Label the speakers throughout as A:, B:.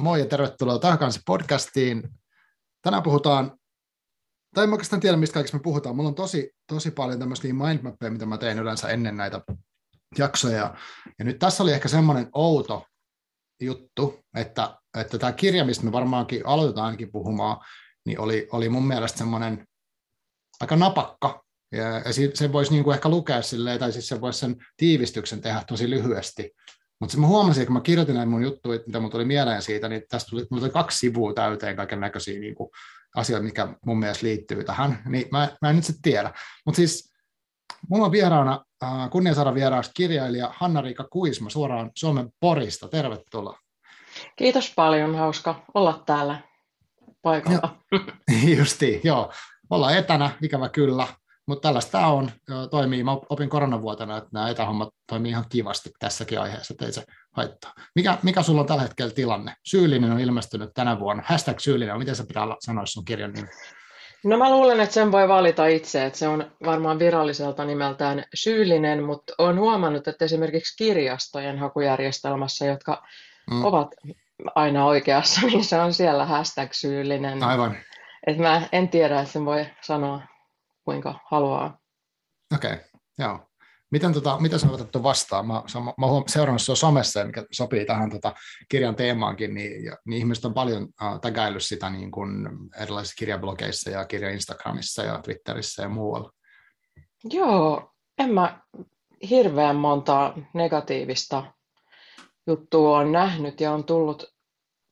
A: Moi ja tervetuloa takaisin podcastiin. Tänään puhutaan, tai en oikeastaan tiedä, mistä kaikista me puhutaan. Mulla on tosi, tosi paljon tämmöisiä mindmappeja, mitä mä teen yleensä ennen näitä jaksoja. Ja nyt tässä oli ehkä semmoinen outo juttu, että, että tämä kirja, mistä me varmaankin aloitetaan ainakin puhumaan, niin oli, oli mun mielestä semmoinen aika napakka. Ja, ja se voisi niin kuin ehkä lukea silleen, tai siis se voisi sen tiivistyksen tehdä tosi lyhyesti. Mutta mä huomasin, kun mä kirjoitin näin mun juttuja, mitä mun tuli mieleen siitä, niin tästä tuli, mulla tuli kaksi sivua täyteen kaiken näköisiä niin asioita, mikä mun mielestä liittyy tähän. Niin mä, mä en nyt sitten tiedä. Mutta siis mulla on vieraana äh, vieraaksi kirjailija Hanna-Riika Kuisma suoraan Suomen Porista. Tervetuloa.
B: Kiitos paljon, hauska olla täällä paikalla.
A: Justiin, joo. Ollaan etänä, ikävä kyllä, mutta tällaista tämä on, toimii. Mä opin koronavuotena, että nämä etähommat toimii ihan kivasti tässäkin aiheessa, että ei se haittaa. Mikä, mikä sulla on tällä hetkellä tilanne? Syyllinen on ilmestynyt tänä vuonna. Hashtag syyllinen, miten se pitää sanoa sun kirjan nimi?
B: No mä luulen, että sen voi valita itse, että se on varmaan viralliselta nimeltään syyllinen, mutta olen huomannut, että esimerkiksi kirjastojen hakujärjestelmässä, jotka mm. ovat aina oikeassa, niin se on siellä hashtag syyllinen.
A: Aivan.
B: Et mä en tiedä, että sen voi sanoa kuinka haluaa.
A: Okei, okay, joo. Miten, tota, miten se on otettu vastaan? Mä, mä olen seurannut sinua somessa, mikä sopii tähän tota, kirjan teemaankin, niin, ja, niin ihmiset on paljon äh, tägäillyt sitä niin kuin erilaisissa kirjablogeissa ja kirja Instagramissa ja Twitterissä ja muualla.
B: Joo, en mä hirveän monta negatiivista juttua on nähnyt ja on tullut,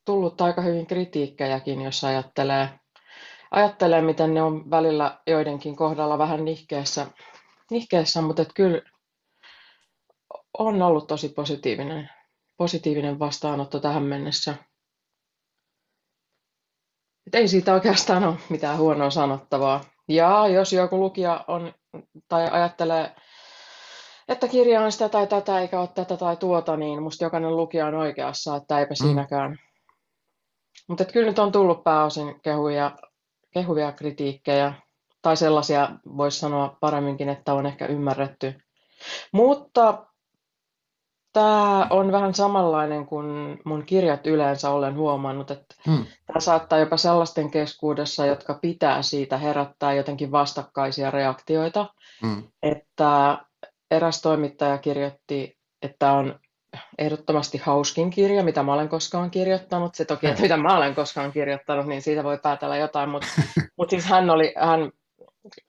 B: tullut aika hyvin kritiikkejäkin, jos ajattelee ajattelee, miten ne on välillä joidenkin kohdalla vähän nihkeessä, nihkeessä mutta et kyllä on ollut tosi positiivinen, positiivinen vastaanotto tähän mennessä. Et ei siitä oikeastaan ole mitään huonoa sanottavaa. Ja jos joku lukija on tai ajattelee, että kirja on sitä tai tätä eikä ole tätä tai tuota, niin musta jokainen lukija on oikeassa, että eipä mm. siinäkään. Mutta kyllä nyt on tullut pääosin kehuja kehuvia kritiikkejä, tai sellaisia voisi sanoa paremminkin, että on ehkä ymmärretty. Mutta tämä on vähän samanlainen kuin mun kirjat yleensä olen huomannut, että hmm. tämä saattaa jopa sellaisten keskuudessa, jotka pitää siitä herättää jotenkin vastakkaisia reaktioita. Hmm. Että eräs toimittaja kirjoitti, että on ehdottomasti hauskin kirja, mitä mä olen koskaan kirjoittanut. Se toki, että mitä mä olen koskaan kirjoittanut, niin siitä voi päätellä jotain, mutta mut siis hän, oli, hän,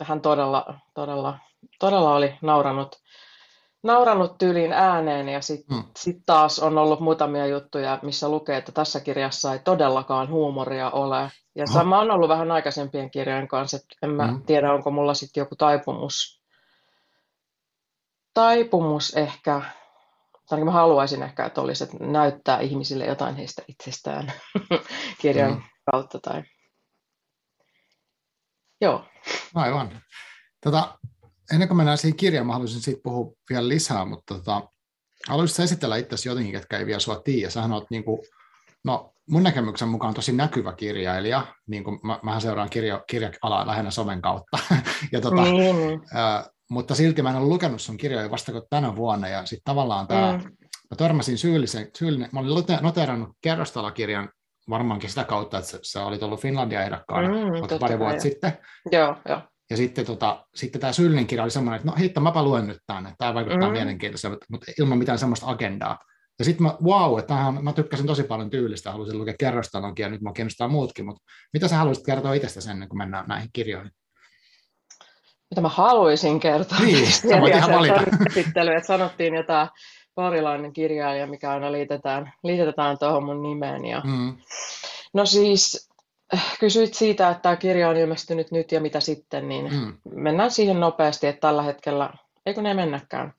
B: hän todella, todella, todella oli nauranut, nauranut tyyliin ääneen ja sitten mm. sit taas on ollut muutamia juttuja, missä lukee, että tässä kirjassa ei todellakaan huumoria ole. Ja oh. sama on ollut vähän aikaisempien kirjojen kanssa, että en mä mm. tiedä, onko mulla sitten joku taipumus, taipumus ehkä tai mä haluaisin ehkä, että olisi, että näyttää ihmisille jotain heistä itsestään kirjan mm. kautta. Tai... Joo.
A: Aivan. Tota, ennen kuin mennään siihen kirjaan, mä haluaisin siitä puhua vielä lisää, mutta tota, haluaisit esitellä itse jotenkin, ketkä ei vielä sua tiedä. Sähän oot niin kuin, no, mun näkemyksen mukaan tosi näkyvä kirjailija, niin kuin mä, mähän seuraan kirja, kirja-alaa lähinnä somen kautta, ja tota, mm. ää, mutta silti mä en ole lukenut sun kirjoja vasta kuin tänä vuonna, ja sitten tavallaan tämä, mm. mä törmäsin syyllisen, syyllinen, mä olin noterannut kerrostalokirjan varmaankin sitä kautta, että sä, olit ollut Finlandia-ehdokkaana mm, pari vuotta sitten.
B: Joo, joo.
A: Ja sitten, tota, sitten tämä syyllinen kirja oli semmoinen, että no hitto, mäpä luen nyt tämän, että tämä vaikuttaa mm. mielenkiintoiselta, mutta ilman mitään semmoista agendaa. Ja sitten mä, wow, että tämähän, mä tykkäsin tosi paljon tyylistä, halusin lukea kerrostalonkin ja nyt mä kiinnostaa muutkin, mutta mitä sä haluaisit kertoa itsestä ennen kuin mennään näihin kirjoihin?
B: Mitä mä haluaisin kertoa.
A: Niin, sä voit ihan valita.
B: Että sanottiin jotain parilainen kirjailija, mikä aina liitetään, liitetään tuohon mun nimeen. Ja... Mm. No siis, kysyit siitä, että tämä kirja on ilmestynyt nyt ja mitä sitten, niin mm. mennään siihen nopeasti, että tällä hetkellä, eikö ne mennäkään?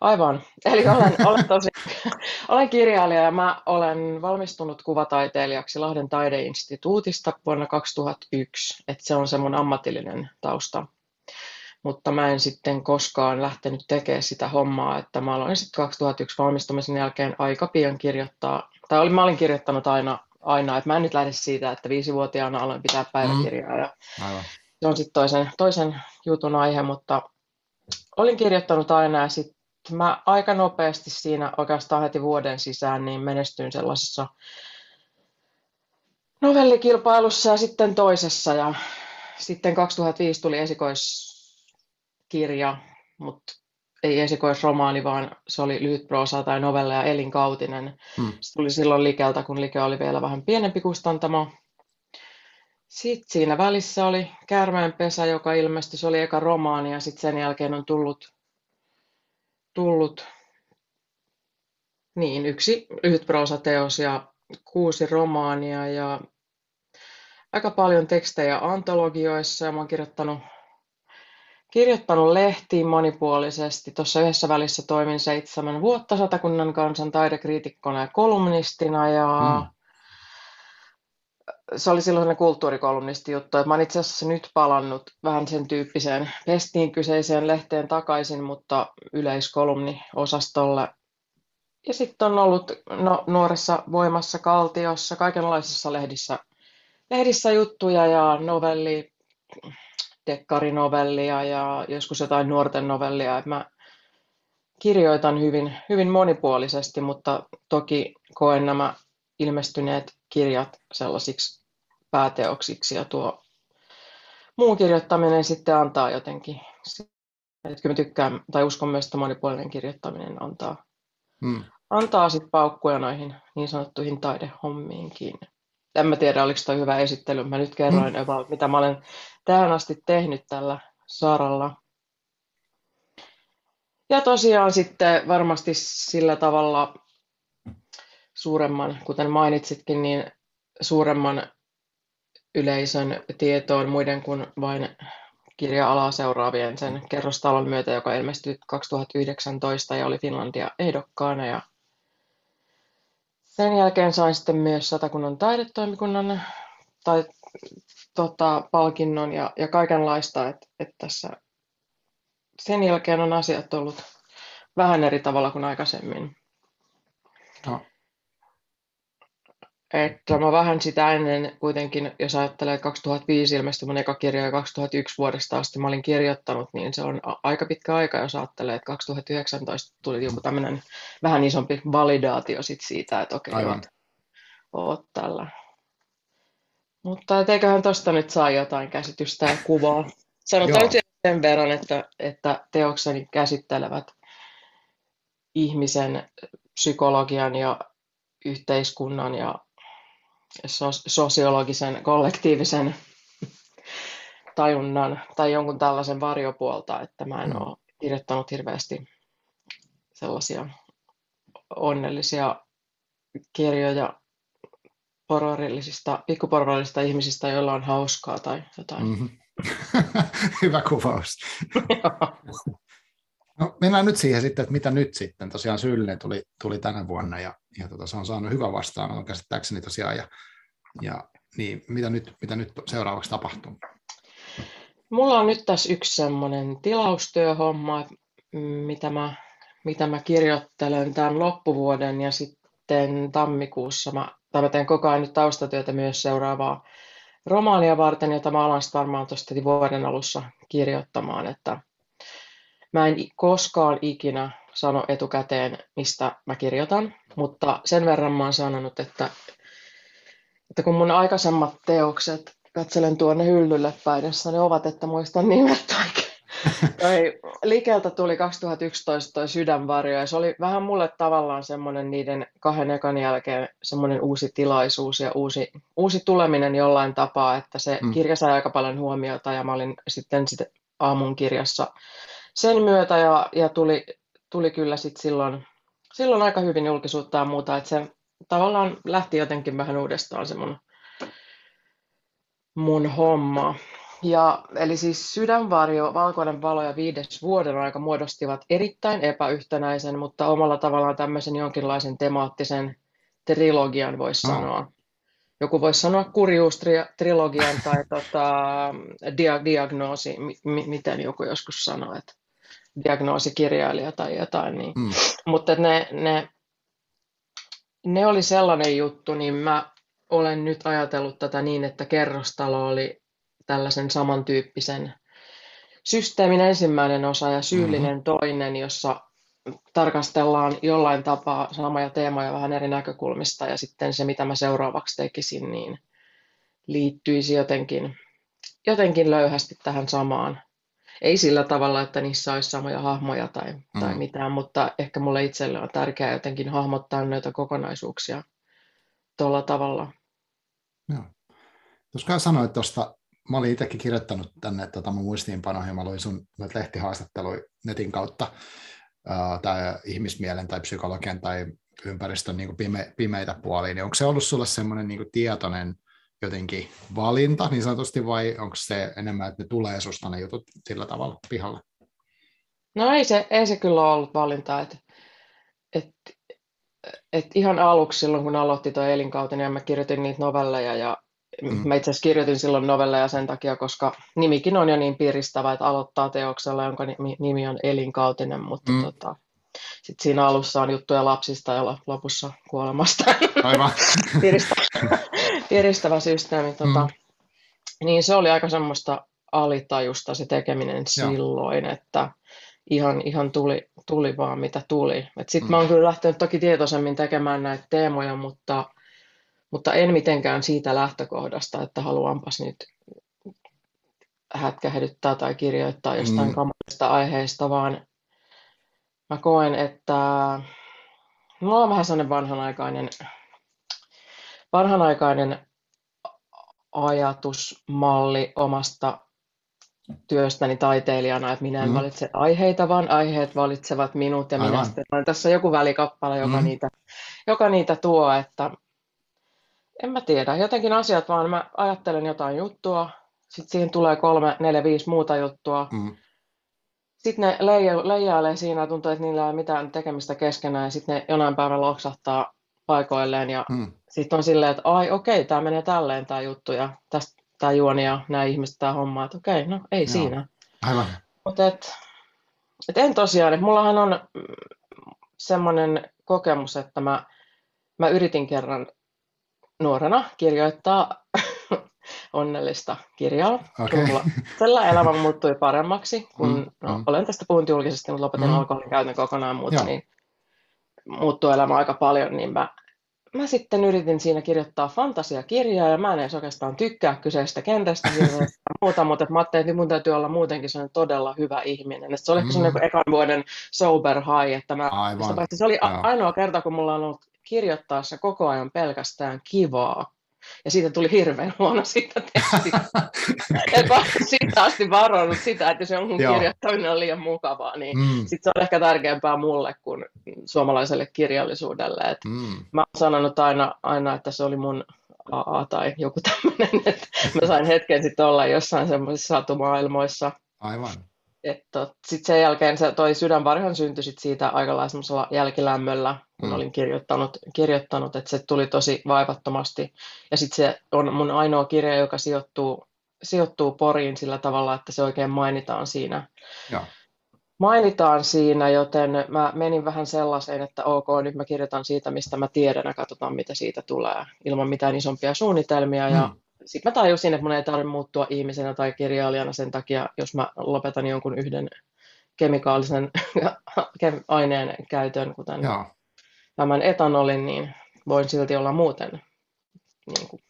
B: Aivan. Eli olen, olen, tosi, olen kirjailija ja mä olen valmistunut kuvataiteilijaksi Lahden taideinstituutista vuonna 2001. Että se on se mun ammatillinen tausta mutta mä en sitten koskaan lähtenyt tekemään sitä hommaa, että mä aloin sitten 2001 valmistumisen jälkeen aika pian kirjoittaa, tai olin, mä olin kirjoittanut aina, aina, että mä en nyt lähde siitä, että viisivuotiaana aloin pitää päiväkirjaa, ja Aivan. se on sitten toisen, toisen jutun aihe, mutta olin kirjoittanut aina, ja sitten mä aika nopeasti siinä oikeastaan heti vuoden sisään niin menestyin sellaisessa novellikilpailussa ja sitten toisessa. Ja sitten 2005 tuli esikoiskirja, mutta ei esikoisromaani, vaan se oli lyhyt proosa tai novella ja elinkautinen. Hmm. Se tuli silloin Likeltä, kun Like oli vielä vähän pienempi kustantamo. Sitten siinä välissä oli Käärmeenpesä, joka ilmestyi, se oli eka romaani ja sitten sen jälkeen on tullut, tullut niin, yksi lyhyt proosateos ja kuusi romaania ja aika paljon tekstejä antologioissa ja mä oon kirjoittanut, kirjoittanut lehtiin monipuolisesti. Tuossa yhdessä välissä toimin seitsemän vuotta Satakunnan kansan taidekriitikkona ja kolumnistina ja mm. se oli silloin sellainen kulttuurikolumnisti juttu, että mä itse asiassa nyt palannut vähän sen tyyppiseen pestiin kyseiseen lehteen takaisin, mutta yleiskolumniosastolle ja sitten on ollut no, nuoressa voimassa kaltiossa, kaikenlaisissa lehdissä, lehdissä juttuja ja novelli, dekkarinovellia ja joskus jotain nuorten novellia. mä kirjoitan hyvin, hyvin monipuolisesti, mutta toki koen nämä ilmestyneet kirjat sellaisiksi pääteoksiksi ja tuo muun kirjoittaminen sitten antaa jotenkin, että kyllä mä tykkään tai uskon myös, että monipuolinen kirjoittaminen antaa Hmm. Antaa sitten paukkuja noihin niin sanottuihin taidehommiinkin. En mä tiedä, oliko toi hyvä esittely. Mä nyt kerroin, hmm. about, mitä mä olen tähän asti tehnyt tällä saralla. Ja tosiaan sitten varmasti sillä tavalla suuremman, kuten mainitsitkin, niin suuremman yleisön tietoon muiden kuin vain kirja-alaa seuraavien sen kerrostalon myötä, joka ilmestyi 2019 ja oli Finlandia ehdokkaana. Ja sen jälkeen sain sitten myös Satakunnan taidetoimikunnan tai, tota, palkinnon ja, ja kaikenlaista, että et tässä sen jälkeen on asiat ollut vähän eri tavalla kuin aikaisemmin. No, että mä vähän sitä ennen kuitenkin, jos ajattelee, että 2005 ilmestyi mun eka kirja ja 2001 vuodesta asti mä olin kirjoittanut, niin se on aika pitkä aika, jos ajattelee, että 2019 tuli joku tämmöinen vähän isompi validaatio sit siitä, että okei, okay, oot, oot tällä. Mutta eiköhän tuosta nyt saa jotain käsitystä ja kuvaa. Sanotaan nyt sen verran, että, että teokseni käsittelevät ihmisen psykologian ja yhteiskunnan ja sosiologisen kollektiivisen tajunnan tai jonkun tällaisen varjopuolta, että mä en mm. ole kirjoittanut hirveästi sellaisia onnellisia kirjoja porvarillisista, pikkuporvarillisista ihmisistä, joilla on hauskaa tai jotain. Mm-hmm.
A: Hyvä kuvaus. no, mennään nyt siihen sitten, että mitä nyt sitten. Tosiaan Syyllinen tuli, tuli tänä vuonna ja, ja tota, se on saanut hyvän vastaanoton käsittääkseni tosiaan. Ja, ja niin, mitä, nyt, mitä nyt seuraavaksi tapahtuu?
B: Mulla on nyt tässä yksi semmoinen tilaustyöhomma, mitä mä, mitä mä kirjoittelen tämän loppuvuoden ja sitten tammikuussa mä, tai mä teen koko ajan nyt taustatyötä myös seuraavaa romaania varten, jota mä alan varmaan tuosta vuoden alussa kirjoittamaan, että Mä en koskaan ikinä sano etukäteen, mistä mä kirjoitan, mutta sen verran mä oon sanonut, että, että kun mun aikaisemmat teokset, katselen tuonne hyllylle päin, jossa ne ovat, että muistan nimet oikein. Toi Likeltä tuli 2011 toi Sydänvarjo ja se oli vähän mulle tavallaan semmoinen niiden kahden ekan jälkeen semmoinen uusi tilaisuus ja uusi, uusi tuleminen jollain tapaa, että se mm. kirja sai aika paljon huomiota ja mä olin sitten, sitten aamun kirjassa sen myötä ja, ja tuli, tuli kyllä sit silloin, silloin aika hyvin julkisuutta ja muuta, että se tavallaan lähti jotenkin vähän uudestaan se mun, mun homma. Ja, eli siis Sydänvarjo, Valkoinen valo ja Viides vuoden aika muodostivat erittäin epäyhtenäisen, mutta omalla tavallaan tämmöisen jonkinlaisen temaattisen trilogian voisi oh. sanoa. Joku voisi sanoa kurjuustrilogian tai tota, dia, diagnoosi, m- miten joku joskus sanoo, että diagnoosikirjailija tai jotain. Niin. Mm. Mutta ne, ne, ne oli sellainen juttu, niin mä olen nyt ajatellut tätä niin, että kerrostalo oli tällaisen samantyyppisen systeemin ensimmäinen osa ja syyllinen mm-hmm. toinen, jossa tarkastellaan jollain tapaa samoja teemoja vähän eri näkökulmista ja sitten se, mitä mä seuraavaksi tekisin, niin liittyisi jotenkin, jotenkin löyhästi tähän samaan. Ei sillä tavalla, että niissä olisi samoja hahmoja tai, mm. tai mitään, mutta ehkä mulle itselle on tärkeää jotenkin hahmottaa noita kokonaisuuksia tuolla tavalla.
A: Joo. Tuossa sanoit tuosta, mä olin itsekin kirjoittanut tänne tota mun muistiinpanoihin, mä luin sun lehtihaastatteluja netin kautta, tai ihmismielen tai psykologian tai ympäristön niin pime, pimeitä puolia, niin onko se ollut sulle semmoinen niin tietoinen jotenkin valinta niin sanotusti, vai onko se enemmän, että ne tulee susta ne jutut sillä tavalla pihalle?
B: No ei se, ei se kyllä ole ollut valinta, että et, et ihan aluksi silloin, kun aloitti tuo elinkautinen ja mä kirjoitin niitä novelleja ja mm. mä itse asiassa kirjoitin silloin novelleja sen takia, koska nimikin on jo niin piristävä, että aloittaa teoksella, jonka nimi on elinkautinen, mutta mm. tota, sitten siinä alussa on juttuja lapsista ja lopussa kuolemasta.
A: Aivan.
B: piristävä, piristävä systeemi. Tota, mm. Niin se oli aika semmoista alitajusta se tekeminen silloin, Joo. että ihan, ihan tuli, tuli vaan mitä tuli. Sitten mm. mä oon kyllä lähtenyt toki tietoisemmin tekemään näitä teemoja, mutta, mutta en mitenkään siitä lähtökohdasta, että haluanpas nyt hätkähdyttää tai kirjoittaa jostain mm. kamalista aiheesta, vaan mä koen, että mulla on vähän sellainen vanhanaikainen, vanhanaikainen ajatusmalli omasta työstäni taiteilijana, että minä en mm. valitse aiheita, vaan aiheet valitsevat minut ja Aivan. minä sitten olen tässä joku välikappale, joka, mm. niitä, joka niitä tuo, että en mä tiedä, jotenkin asiat vaan, mä ajattelen jotain juttua, sitten siihen tulee kolme, neljä, viisi muuta juttua, mm sitten ne leija, leijailee siinä, tuntuu, että niillä ei ole mitään tekemistä keskenään, ja sitten ne jonain päivänä loksahtaa paikoilleen, ja hmm. sitten on silleen, että ai okei, okay, tämä menee tälleen tämä juttu, ja tästä tämä juoni ja nämä ihmiset tämä homma, että okei, okay, no ei Joo. siinä.
A: Aivan.
B: Mutta et, et en tosiaan, että mullahan on semmoinen kokemus, että mä, mä yritin kerran nuorena kirjoittaa onnellista kirjaa. Okay. Mulla elämä muuttui paremmaksi, kun mm, no, mm. olen tästä puhunut julkisesti, mutta lopetin mm. alkoholin käytön kokonaan, mutta niin muuttui elämä aika paljon, niin mä, mä sitten yritin siinä kirjoittaa fantasiakirjaa, ja mä en edes oikeastaan tykkää kyseistä kentästä muuta, mutta mä ajattelin, että mun täytyy olla muutenkin sellainen todella hyvä ihminen. Että se oli mm. sellainen ekan vuoden sober high, että mä, Aivan. se oli a- ainoa kerta, kun mulla on ollut kirjoittaessa koko ajan pelkästään kivaa. Ja siitä tuli hirveän huono siitä tekstiä. ja siitä asti varoinut sitä, että se on mun kirjoittaminen on liian mukavaa, niin mm. sitten se on ehkä tärkeämpää mulle kuin suomalaiselle kirjallisuudelle. Et mm. Mä oon sanonut aina, aina, että se oli mun AA tai joku tämmöinen, että mä sain hetken sitten olla jossain semmoisissa satumaailmoissa.
A: Aivan.
B: Sitten sen jälkeen se toi sydänvarjon syntyi sit siitä aika lailla jälkilämmöllä, kun mm. olin kirjoittanut, kirjoittanut, että se tuli tosi vaivattomasti. Ja sitten se on mun ainoa kirja, joka sijoittuu, sijoittuu Poriin sillä tavalla, että se oikein mainitaan siinä.
A: Ja.
B: Mainitaan siinä, joten mä menin vähän sellaiseen, että ok, nyt mä kirjoitan siitä, mistä mä tiedän ja katsotaan, mitä siitä tulee, ilman mitään isompia suunnitelmia. Mm. Ja sitten mä tajusin, että mun ei tarvitse muuttua ihmisenä tai kirjailijana sen takia, jos mä lopetan jonkun yhden kemikaalisen aineen käytön, kuten Joo. tämän etanolin, niin voin silti olla muuten niin kuin,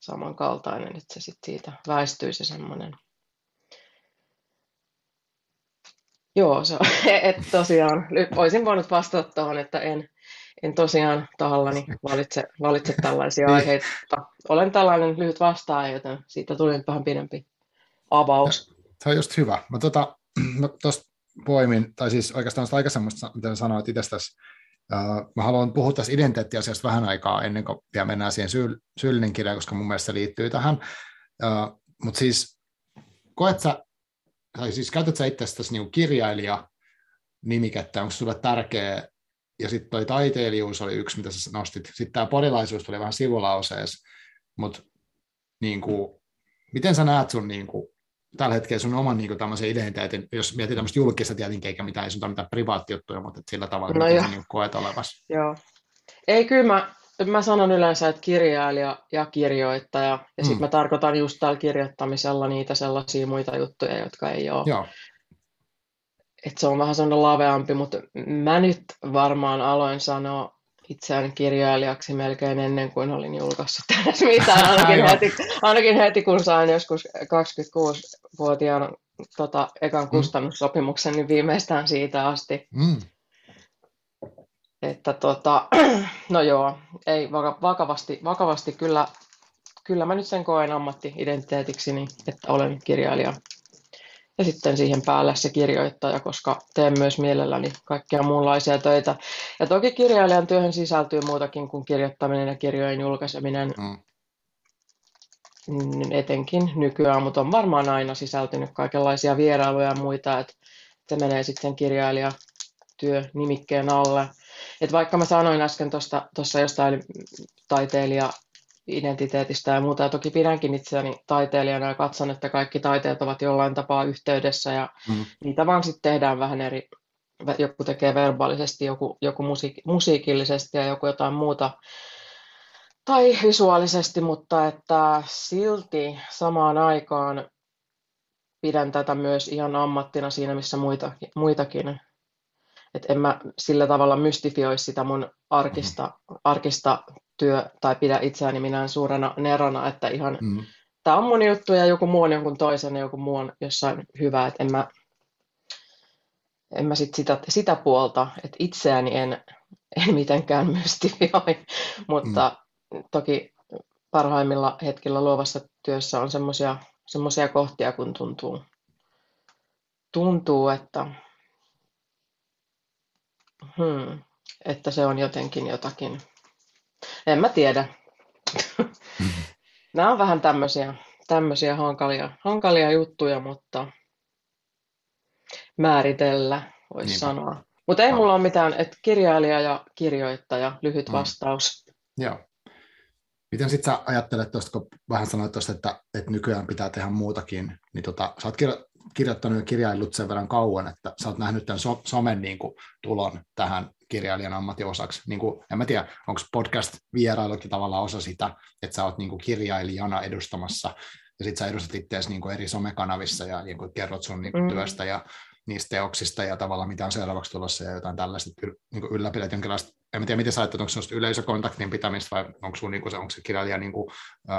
B: samankaltainen, että se sitten siitä väistyisi semmoinen. Joo, se, et tosiaan, olisin voinut vastata tuohon, että en, en tosiaan tahallani valitse, valitse tällaisia aiheita. Olen tällainen lyhyt vastaaja, joten siitä tuli vähän pidempi avaus.
A: Se on just hyvä. Mä tota, tuosta poimin, tai siis oikeastaan sitä aikaisemmasta, mitä sanoit itsestäsi, mä haluan puhua tässä identiteettiasiasta vähän aikaa ennen kuin vielä mennään siihen syyllinen kirjaan, koska mun mielestä se liittyy tähän. Mutta siis koet sä, tai siis käytät sä itsestäsi niin kirjailija nimikettä, onko sulle tärkeä ja sitten toi taiteilijuus oli yksi, mitä sä nostit. Sitten tämä porilaisuus tuli vähän sivulausees, mutta niin kuin, miten sä näet sun niin kuin, tällä hetkellä sun oman niin kuin, tämmöisen identiteetin, jos mietit tämmöistä julkista tietenkin, eikä mitään, ei sun mitään privaattijuttuja, mutta sillä tavalla, no miten sä niin koet olevas.
B: Joo. Ei, kyllä mä, mä sanon yleensä, että kirjailija ja kirjoittaja, ja sitten mm. mä tarkoitan just tällä kirjoittamisella niitä sellaisia muita juttuja, jotka ei ole
A: Joo
B: että se on vähän sellainen laveampi, mutta mä nyt varmaan aloin sanoa itseäni kirjailijaksi melkein ennen kuin olin julkaissut edes mitään, ainakin heti, ainakin heti kun sain joskus 26-vuotiaana tota, ekan mm. kustannussopimuksen, niin viimeistään siitä asti. Mm. Että tota, no joo, ei vakavasti, vakavasti kyllä, kyllä mä nyt sen koen ammatti-identiteetikseni, että olen kirjailija. Ja sitten siihen päälle se kirjoittaja, koska teen myös mielelläni kaikkia muunlaisia töitä. Ja toki kirjailijan työhön sisältyy muutakin kuin kirjoittaminen ja kirjojen julkaiseminen. Mm. Etenkin nykyään, mutta on varmaan aina sisältynyt kaikenlaisia vierailuja ja muita, että se menee sitten kirjailijatyö nimikkeen alle. Et vaikka mä sanoin äsken tuossa jostain taiteilija identiteetistä ja muuta. Ja toki pidänkin itseäni taiteilijana ja katson, että kaikki taiteet ovat jollain tapaa yhteydessä ja mm. niitä vaan sitten tehdään vähän eri, joku tekee verbaalisesti, joku, joku musiik- musiikillisesti ja joku jotain muuta tai visuaalisesti, mutta että silti samaan aikaan pidän tätä myös ihan ammattina siinä, missä muita, muitakin. Et en mä sillä tavalla mystifioi sitä mun arkista, arkista työ, tai pidä itseäni minään suurena nerona, että ihan mm. tämä on mun juttu ja joku muu on jonkun toisen ja joku muu on jossain hyvä, että en mä, en mä sit sitä, sitä puolta, että itseäni en, en mitenkään mystifioi, mutta mm. toki parhaimmilla hetkillä luovassa työssä on semmoisia semmoisia kohtia, kun tuntuu, tuntuu että, hmm, että se on jotenkin jotakin en mä tiedä. Nämä on vähän tämmöisiä, tämmöisiä hankalia, hankalia juttuja, mutta määritellä voisi Niinpä. sanoa. Mutta ei mulla ole mitään, että kirjailija ja kirjoittaja, lyhyt mm. vastaus.
A: Mm. Joo. Miten sitten sä ajattelet tuosta, kun vähän sanoit tuosta, että, että nykyään pitää tehdä muutakin, niin tota, sä oot kirjo- kirjoittanut ja kirjaillut sen verran kauan, että sä oot nähnyt tämän so- somen niin kuin, tulon tähän kirjailijan ammattiosaksi. Niin kuin, en mä tiedä, onko podcast-vierailukin tavallaan osa sitä, että sä oot niin kuin kirjailijana edustamassa, ja sitten sä edustat itseäsi niin eri somekanavissa ja niin kuin kerrot sun niin kuin mm. työstä ja niistä teoksista ja tavallaan mitä on seuraavaksi tulossa ja jotain tällaista, niin kuin ylläpidät jonkinlaista, en tiedä miten sä ajattelet, onko se yleisökontaktin pitämistä vai onko, sun, niin kuin se, onko se kirjailija, niin kuin,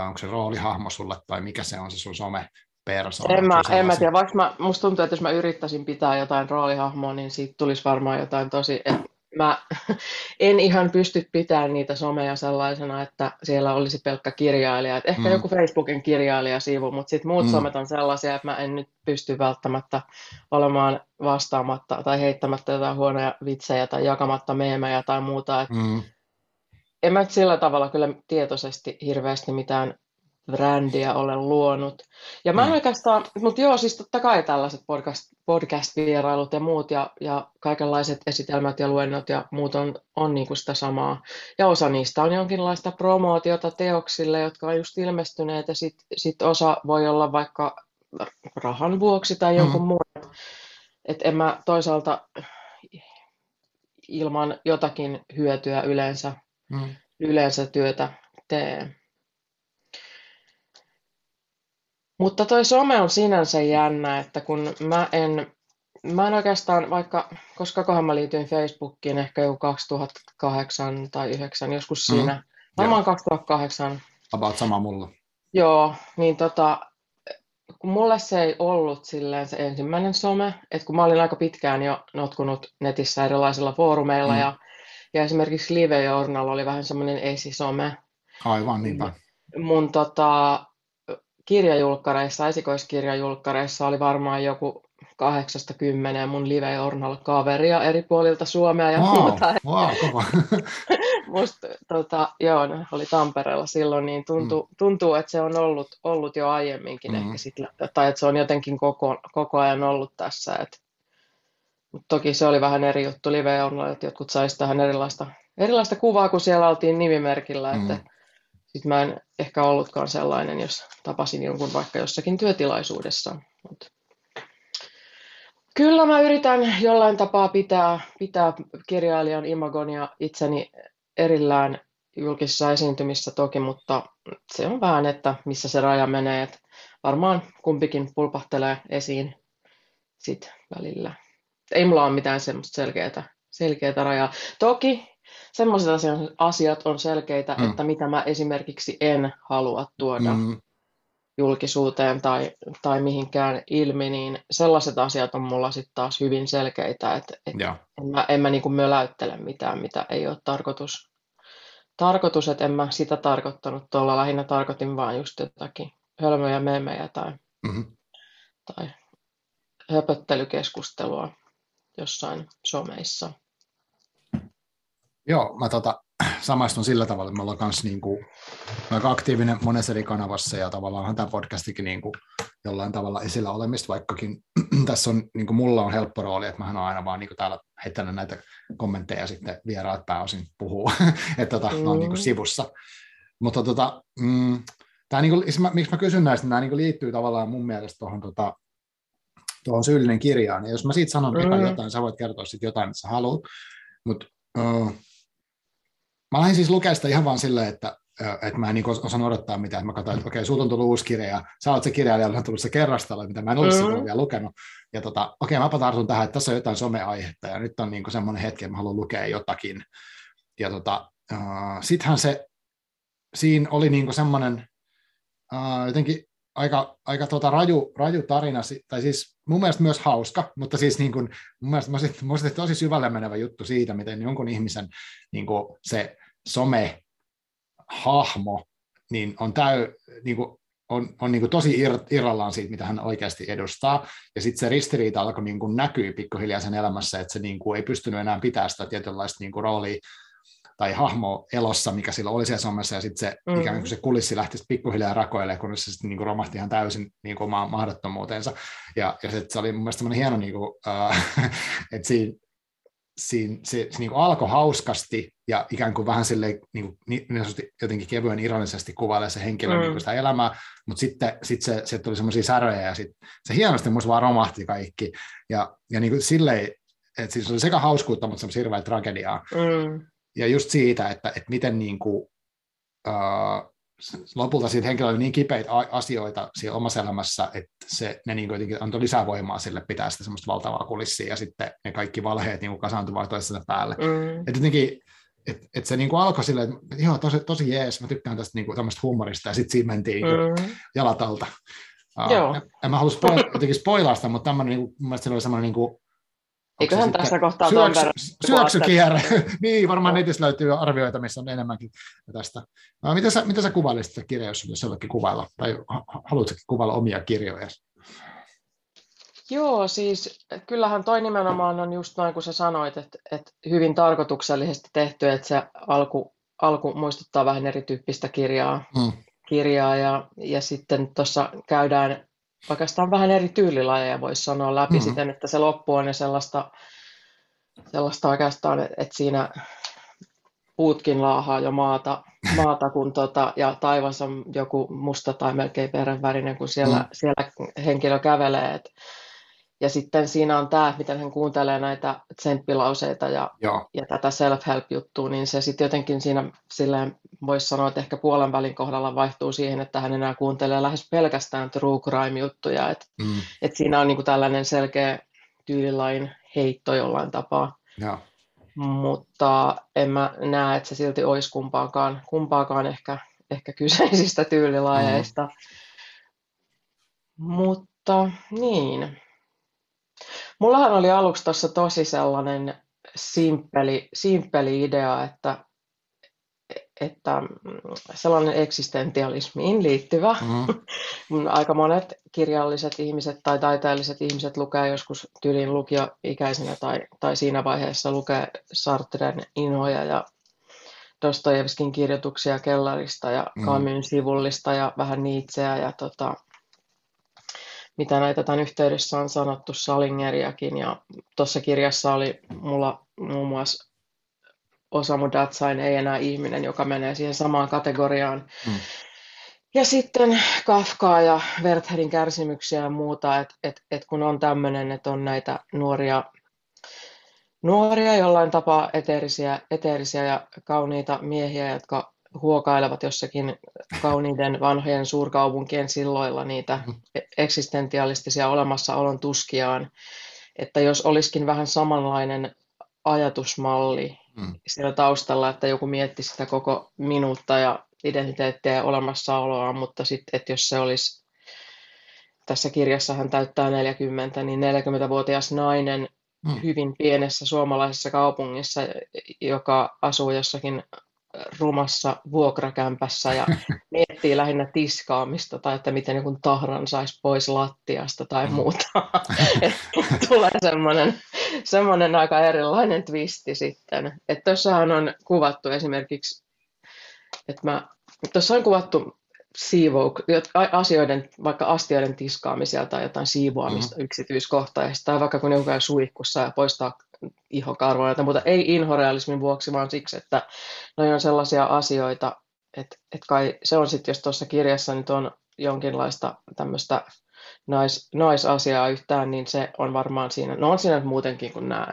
A: onko se roolihahmo sulle tai mikä se on se sun some persoona.
B: En mä, en mä tiedä, vaikka mä, musta tuntuu, että jos mä yrittäisin pitää jotain roolihahmoa, niin siitä tulisi varmaan jotain tosi, et mä en ihan pysty pitämään niitä someja sellaisena, että siellä olisi pelkkä kirjailija. Et ehkä mm. joku Facebookin kirjailijasivu, mutta sitten muut mm. somet on sellaisia, että mä en nyt pysty välttämättä olemaan vastaamatta tai heittämättä jotain huonoja vitsejä tai jakamatta meemejä tai muuta. Et mm. En mä sillä tavalla kyllä tietoisesti hirveästi mitään brändiä olen luonut. Ja mä en mm. oikeastaan, mutta joo, siis totta kai tällaiset podcast, podcast-vierailut ja muut ja, ja kaikenlaiset esitelmät ja luennot ja muut on, on niin kuin sitä samaa. Ja osa niistä on jonkinlaista promootiota teoksille, jotka on just ilmestyneet ja sitten sit osa voi olla vaikka rahan vuoksi tai jonkun mm. muun. Että en mä toisaalta ilman jotakin hyötyä yleensä, mm. yleensä työtä tee. Mutta toi some on sinänsä jännä, että kun mä en, mä en oikeastaan, vaikka, koska kohan mä liityin Facebookiin ehkä joku 2008 tai 2009, joskus mm-hmm. siinä, varmaan 2008.
A: About sama mulla.
B: Joo, niin tota, kun mulle se ei ollut silleen se ensimmäinen some, että kun mä olin aika pitkään jo notkunut netissä erilaisilla foorumeilla mm. ja, ja esimerkiksi Live Journal oli vähän semmoinen esisome.
A: Aivan, niinpä.
B: Mun tota, kirjajulkkareissa, esikoiskirjajulkkareissa oli varmaan joku kahdeksasta kymmeneen mun live journal kaveria eri puolilta Suomea ja wow, muuta.
A: Wow, kova.
B: Musta, tota, joo, ne oli Tampereella silloin, niin tuntuu, mm. tuntuu että se on ollut, ollut jo aiemminkin mm. ehkä sit, tai että se on jotenkin koko, koko ajan ollut tässä. Et, mutta toki se oli vähän eri juttu live journal, että jotkut saisi tähän erilaista, erilaista kuvaa, kun siellä oltiin nimimerkillä, että mm sitten mä en ehkä ollutkaan sellainen, jos tapasin jonkun vaikka jossakin työtilaisuudessa. Mut kyllä mä yritän jollain tapaa pitää, pitää kirjailijan imagon ja itseni erillään julkisissa esiintymissä toki, mutta se on vähän, että missä se raja menee. Et varmaan kumpikin pulpahtelee esiin sit välillä. Ei mulla ole mitään semmoista selkeää rajaa. Toki semmoiset asiat on selkeitä, mm. että mitä mä esimerkiksi en halua tuoda mm. julkisuuteen tai, tai mihinkään ilmi, niin sellaiset asiat on mulla sitten taas hyvin selkeitä, että et en mä, en mä niinku möläyttele mitään, mitä ei ole tarkoitus, tarkoitus, että en mä sitä tarkoittanut tuolla, lähinnä tarkoitin vaan just jotakin hölmöjä memejä tai, mm-hmm. tai höpöttelykeskustelua jossain someissa.
A: Joo, mä tota, samaistun sillä tavalla, että me ollaan kanssa niin kuin, aika aktiivinen monessa eri kanavassa ja tavallaan tämä podcastikin niin kuin, jollain tavalla esillä olemista, vaikkakin tässä on, niin kuin mulla on helppo rooli, että mä oon aina vaan niin kuin täällä heittänyt näitä kommentteja ja sitten vieraat pääosin puhuu, että tota, mm. on niin kuin sivussa. Mutta tota, mm, tämä, niin kuin, miksi mä kysyn näistä, nämä niin kuin liittyy tavallaan mun mielestä tuohon tota, tuohon syyllinen kirjaan, ja jos mä siitä sanon mm. jotain, sä voit kertoa sitten jotain, mitä sä haluat, mutta uh, Mä lähdin siis lukea sitä ihan vaan silleen, että, että mä en niin osaan odottaa mitään. Mä katsoin, että okei, okay, on tullut uusi kirja ja sä oot se kirjailija, on tullut se kerrostalo, mitä mä en ollut mm-hmm. vielä lukenut. Ja tota, okei, okay, mäpä tartun tähän, että tässä on jotain someaihetta ja nyt on niin semmoinen hetki, että mä haluan lukea jotakin. Ja tota, uh, sittenhän se, siinä oli niin semmoinen uh, jotenkin aika, aika tota raju, raju tarina, tai siis mun mielestä myös hauska, mutta siis niin kuin, mun mielestä mun tosi syvälle menevä juttu siitä, miten jonkun ihmisen niin kuin se some-hahmo niin on, täy, niin kuin, on, on niin kuin tosi ir, irrallaan siitä, mitä hän oikeasti edustaa, ja sitten se ristiriita alkoi niin kuin näkyä pikkuhiljaa sen elämässä, että se niin kuin ei pystynyt enää pitämään sitä tietynlaista niin kuin roolia tai hahmo elossa, mikä sillä oli siellä somessa, ja sitten se, mm. ikään kuin se kulissi lähti pikkuhiljaa rakoilemaan, kun se sitten niin kuin romahti ihan täysin niin kuin omaan mahdottomuutensa. Ja, ja se, se oli mun mielestä semmoinen hieno, niin kuin, uh, että siinä, siinä se, se niin kuin alkoi hauskasti ja ikään kuin vähän silleen niin kuin, niin jotenkin kevyen ironisesti kuvailee se henkilö mm. niin kuin sitä elämää, mutta sitten sit se, se tuli semmoisia säröjä ja sit, se hienosti musta vaan romahti kaikki. Ja, ja niin kuin silleen, että siis oli sekä hauskuutta, mutta semmoisia hirveä tragediaa. Mm ja just siitä, että, että miten niin kuin, uh, lopulta siitä henkilöllä oli niin kipeitä asioita siellä omassa elämässä, että se, ne niin kuin antoi lisää voimaa sille pitää sitä semmoista valtavaa kulissia, ja sitten ne kaikki valheet niin kasaantuvat toisensa päälle. Mm. Että jotenkin, että et se niin kuin alkoi silleen, että joo, tosi, tosi jees, mä tykkään tästä niin kuin, tämmöistä humorista, ja sitten siinä mentiin niin mm. jalat alta. Uh, Joo. En, en mä halua spoil, jotenkin spoilaa sitä, mutta tämmöinen, niin kuin, mun mielestä se oli semmoinen niin kuin,
B: Eiköhän tässä kohtaa
A: syöksy, syöksykierre. niin, varmaan netissä löytyy arvioita, missä on enemmänkin tästä. No, miten, sä, miten sä kuvailisit sitä kirjaa, jos jollekin kuvailla, tai haluatko kuvailla omia kirjoja?
B: Joo, siis kyllähän toi nimenomaan on just noin kuin sä sanoit, että, että hyvin tarkoituksellisesti tehty, että se alku, alku muistuttaa vähän erityyppistä kirjaa, hmm. kirjaa ja, ja sitten tuossa käydään oikeastaan vähän eri tyylilajeja voisi sanoa läpi mm-hmm. siten, että se loppu on sellaista, sellaista oikeastaan, että siinä puutkin laahaa jo maata, maata kun tota, ja taivas on joku musta tai melkein verenvärinen, kun siellä, mm. siellä henkilö kävelee. Et, ja sitten siinä on tämä, miten hän kuuntelee näitä tsemppilauseita ja, ja tätä self-help-juttua, niin se sitten jotenkin siinä silleen voisi sanoa, että ehkä puolen välin kohdalla vaihtuu siihen, että hän enää kuuntelee lähes pelkästään true crime-juttuja. Että mm. et siinä on niinku tällainen selkeä tyylilain heitto jollain tapaa. Ja. Mutta en mä näe, että se silti olisi kumpaakaan, kumpaakaan ehkä, ehkä kyseisistä tyylilajeista. Mm. Mutta niin, Mullahan oli aluksi tuossa tosi sellainen simppeli, simppeli idea, että, että sellainen eksistentialismiin liittyvä. Mm. Aika monet kirjalliset ihmiset tai taiteelliset ihmiset lukee joskus tyylin lukioikäisenä tai, tai siinä vaiheessa lukee Sartren inhoja ja Dostojevskin kirjoituksia kellarista ja mm. Camusin sivullista ja vähän Nietzscheä ja tota, mitä näitä tämän yhteydessä on sanottu, Salingeriakin, ja tuossa kirjassa oli mulla muun muassa Osamu Datsain ei enää ihminen, joka menee siihen samaan kategoriaan. Mm. Ja sitten Kafkaa ja Wertherin kärsimyksiä ja muuta, että et, et kun on tämmöinen, että on näitä nuoria, nuoria jollain tapaa eteerisiä, eteerisiä ja kauniita miehiä, jotka huokailevat jossakin kauniiden vanhojen suurkaupunkien silloilla niitä eksistentialistisia olemassaolon tuskiaan, että jos olisikin vähän samanlainen ajatusmalli mm. siellä taustalla, että joku mietti sitä koko minuutta ja identiteettiä ja olemassaoloa, mutta sitten, että jos se olisi, tässä kirjassa hän täyttää 40, niin 40-vuotias nainen mm. hyvin pienessä suomalaisessa kaupungissa, joka asuu jossakin rumassa vuokrakämpässä ja miettii lähinnä tiskaamista tai että miten joku tahran saisi pois lattiasta tai mm. muuta. Tulee semmoinen, semmoinen aika erilainen twisti sitten. Että tuossahan on kuvattu esimerkiksi, että mä, tuossa on kuvattu siivouk, asioiden, vaikka astioiden tiskaamisia tai jotain siivoamista mm-hmm. yksityiskohtaisesti, tai vaikka kun joku käy suihkussa ja poistaa ihokarvoja, mutta ei inhorealismin vuoksi, vaan siksi, että ne on sellaisia asioita, että, että kai se on sitten, jos tuossa kirjassa nyt on jonkinlaista tämmöistä nais, naisasiaa yhtään, niin se on varmaan siinä, no on siinä muutenkin kuin nämä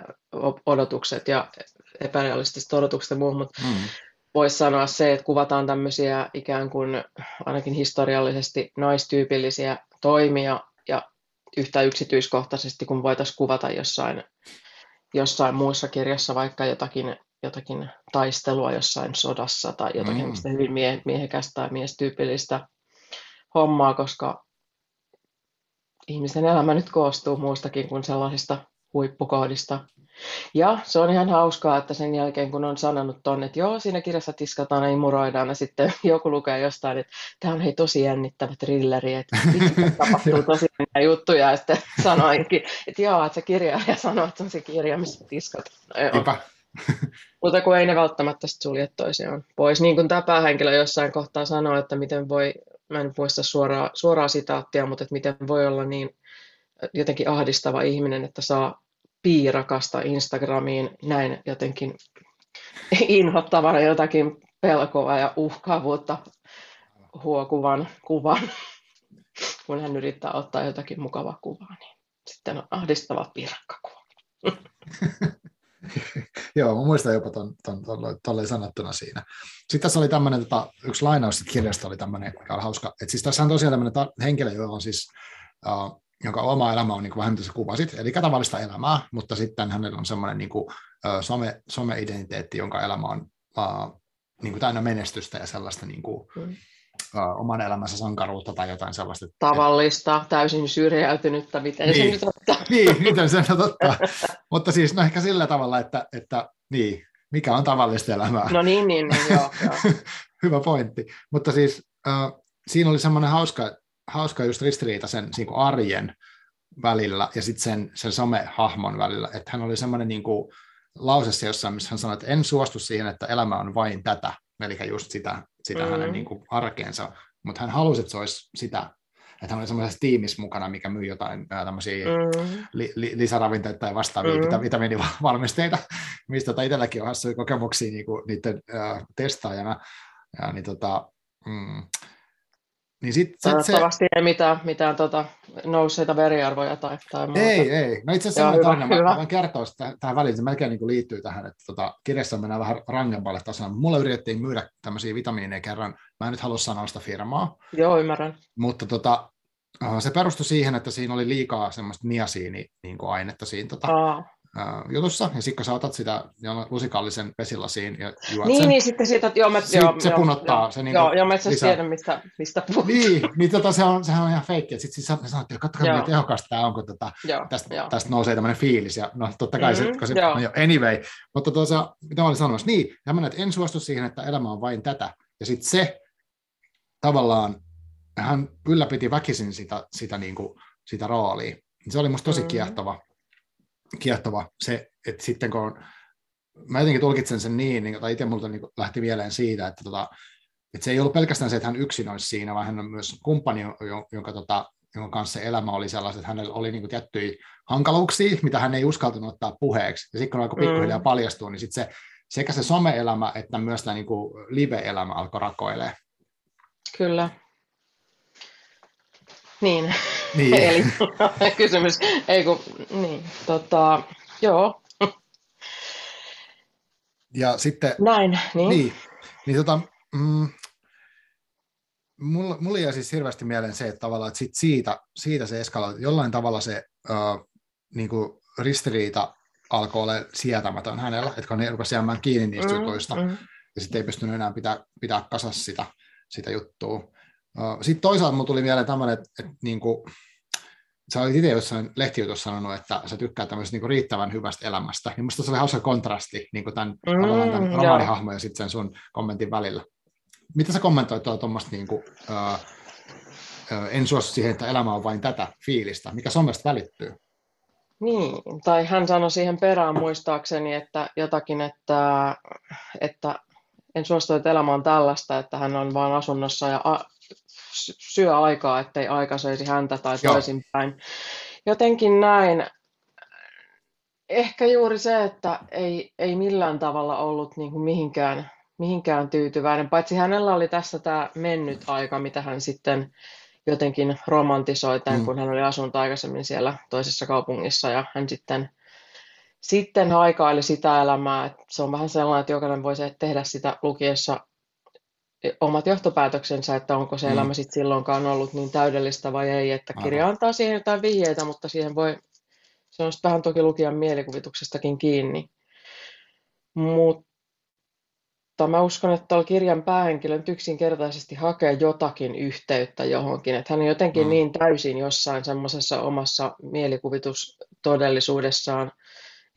B: odotukset ja epärealistiset odotukset ja muu, mutta mm. voisi sanoa se, että kuvataan tämmöisiä ikään kuin ainakin historiallisesti naistyypillisiä toimia ja yhtä yksityiskohtaisesti kuin voitaisiin kuvata jossain jossain muussa kirjassa vaikka jotakin, jotakin taistelua jossain sodassa tai jotakin mm. hyvin mie- miehekästä tai miestyypillistä hommaa, koska ihmisen elämä nyt koostuu muustakin kuin sellaisista huippukohdista. Ja se on ihan hauskaa, että sen jälkeen kun on sanonut tonne, että joo, siinä kirjassa tiskataan ja imuroidaan, ja sitten joku lukee jostain, että tämä on hei tosi jännittävä thrilleri, että tapahtuu tosi juttuja, ja sitten sanoinkin, että joo, että se kirjailija sanoo, että on se kirja, missä tiskataan. No, Mutta kun ei ne välttämättä sulje toisiaan pois. Niin kuin tämä päähenkilö jossain kohtaa sanoo, että miten voi, mä en muista suoraa, suoraa sitaattia, mutta että miten voi olla niin jotenkin ahdistava ihminen, että saa piirakasta Instagramiin näin jotenkin inhottavana jotakin pelkoa ja uhkaavuutta huokuvan kuvan, kun hän yrittää ottaa jotakin mukavaa kuvaa, niin sitten on ahdistava piirakkakuva.
A: Joo, mä muistan jopa ton, sanottuna siinä. Sitten tässä oli tämmöinen, tota, yksi lainaus kirjasta oli tämmöinen, mikä oli hauska. että siis tässä on tosiaan tämmöinen ta- henkilö, jolla on siis uh, jonka oma elämä on niin kuin vähän mitä sä kuvasit, eli tavallista elämää, mutta sitten hänellä on semmoinen niin kuin, some, some-identiteetti, jonka elämä on uh, niin kuin täynnä menestystä ja sellaista niin kuin, mm. uh, oman elämänsä sankaruutta tai jotain sellaista.
B: Tavallista, täysin syrjäytynyttä, miten niin. se nyt ottaa.
A: niin, miten se nyt ottaa. mutta siis no ehkä sillä tavalla, että, että niin, mikä on tavallista elämää.
B: No niin, niin, niin joo. joo.
A: Hyvä pointti. Mutta siis uh, siinä oli semmoinen hauska, hauska just ristiriita sen niin kuin arjen välillä ja sitten sen, sen somehahmon välillä, että hän oli semmoinen niin kuin lausessa jossain, missä hän sanoi, että en suostu siihen, että elämä on vain tätä, eli just sitä, sitä mm. hänen niin kuin arkeensa, mutta hän halusi, että se olisi sitä, että hän oli semmoisessa tiimissä mukana, mikä myy jotain tämmöisiä mm. li, li, lisäravinteita tai vastaavia mm. vitamiinivalmisteita, mistä tota itselläkin on hassuja kokemuksia niin kuin niiden äh, testaajana. Ja, niin tota, mm,
B: niin sit, Toivottavasti se... ei mitään, mitään tota, nousseita veriarvoja tai, tai muuta.
A: Ei, ei. No itse asiassa Joo, tarina, hyvä. mä, mä kertoa sitä tähän väliin, se melkein niin liittyy tähän, että tota, kirjassa mennään vähän rangemmalle tasolle. Mulla yritettiin myydä tämmöisiä vitamiineja kerran, mä en nyt halua sanoa sitä firmaa.
B: Joo, ymmärrän.
A: Mutta tota, se perustui siihen, että siinä oli liikaa semmoista niasiini-ainetta niin siinä tota, jutussa, ja sitten kun saatat sitä lusikallisen vesilasiin ja juot
B: niin,
A: sen,
B: niin, sitten siitä, joo, mä,
A: sit
B: joo,
A: se
B: joo,
A: punottaa.
B: Joo,
A: se niin
B: joo, joo, mä itse tiedän, mistä, mistä puhut.
A: Niin, niin tota, se on, sehän on ihan feikki, sitten sit sanottiin, että katsokaa, miten tehokasta tämä on, kun tota, joo, tästä, joo. tästä nousee tämmöinen fiilis, ja no totta kai mm-hmm, se, kun se, joo. no jo, anyway, mutta tuossa, mitä mä olin sanomassa, niin, tämmöinen, että en suostu siihen, että elämä on vain tätä, ja sitten se tavallaan, hän ylläpiti väkisin sitä, sitä, niin kuin, sitä roolia. Se oli musta tosi mm-hmm. kiehtova, kiehtova se, että sitten kun on, mä jotenkin tulkitsen sen niin, niin tai itse multa niin lähti mieleen siitä, että, tota, että se ei ollut pelkästään se, että hän yksin olisi siinä, vaan hän on myös kumppani, jonka, tota, jonka kanssa elämä oli sellaista, että hänellä oli niin kuin tiettyjä hankaluuksia, mitä hän ei uskaltanut ottaa puheeksi. Ja sitten kun alkoi pikkuhiljaa mm. paljastua, niin sitten se, sekä se some-elämä että myös tämä niin live-elämä alkoi rakoilemaan.
B: Kyllä. Niin. niin. Eli kysymys, ei kun, niin, tota, joo.
A: Ja sitten...
B: Näin, niin.
A: Niin, niin tota, mm, mulla, mulla jäi siis hirveästi mieleen se, että tavallaan että sit siitä, siitä se eskaloitu, jollain tavalla se uh, niin kuin ristiriita alkoi olla sietämätön hänellä, että kun ne rupesi jäämään kiinni niistä mm, jutuista, mm. ja sitten ei pystynyt enää pitää, pitää kasassa sitä, sitä juttua. Sitten toisaalta mulla tuli mieleen tämmöinen, että, että niin kuin, sä olit itse jossain lehtijutussa sanonut, että sä tykkää tämmöisestä niin riittävän hyvästä elämästä. Ja musta se oli hauska kontrasti niin kuin tämän, mm, tämän romaanihahmon ja sitten sen sun kommentin välillä. Mitä sä kommentoit tuommoista, niin kuin, uh, uh, en suostu siihen, että elämä on vain tätä fiilistä. Mikä somesta välittyy?
B: Niin, tai hän sanoi siihen perään muistaakseni, että jotakin, että, että en suostu, että elämä on tällaista, että hän on vain asunnossa ja a- syö aikaa, ettei aika söisi häntä tai toisinpäin. Jotenkin näin. Ehkä juuri se, että ei, ei millään tavalla ollut niin kuin mihinkään, mihinkään tyytyväinen, paitsi hänellä oli tässä tämä mennyt aika, mitä hän sitten jotenkin romantisoi tämän, mm. kun hän oli asunut aikaisemmin siellä toisessa kaupungissa ja hän sitten, sitten haikaili sitä elämää. Että se on vähän sellainen, että jokainen voisi tehdä sitä lukiessa omat johtopäätöksensä, että onko se mm. elämä sitten silloinkaan ollut niin täydellistä vai ei, että kirja antaa siihen jotain vihjeitä, mutta siihen voi, se on vähän toki lukijan mielikuvituksestakin kiinni. Mutta mä uskon, että tuolla kirjan päähenkilö nyt yksinkertaisesti hakee jotakin yhteyttä johonkin, että hän on jotenkin mm. niin täysin jossain semmoisessa omassa mielikuvitustodellisuudessaan,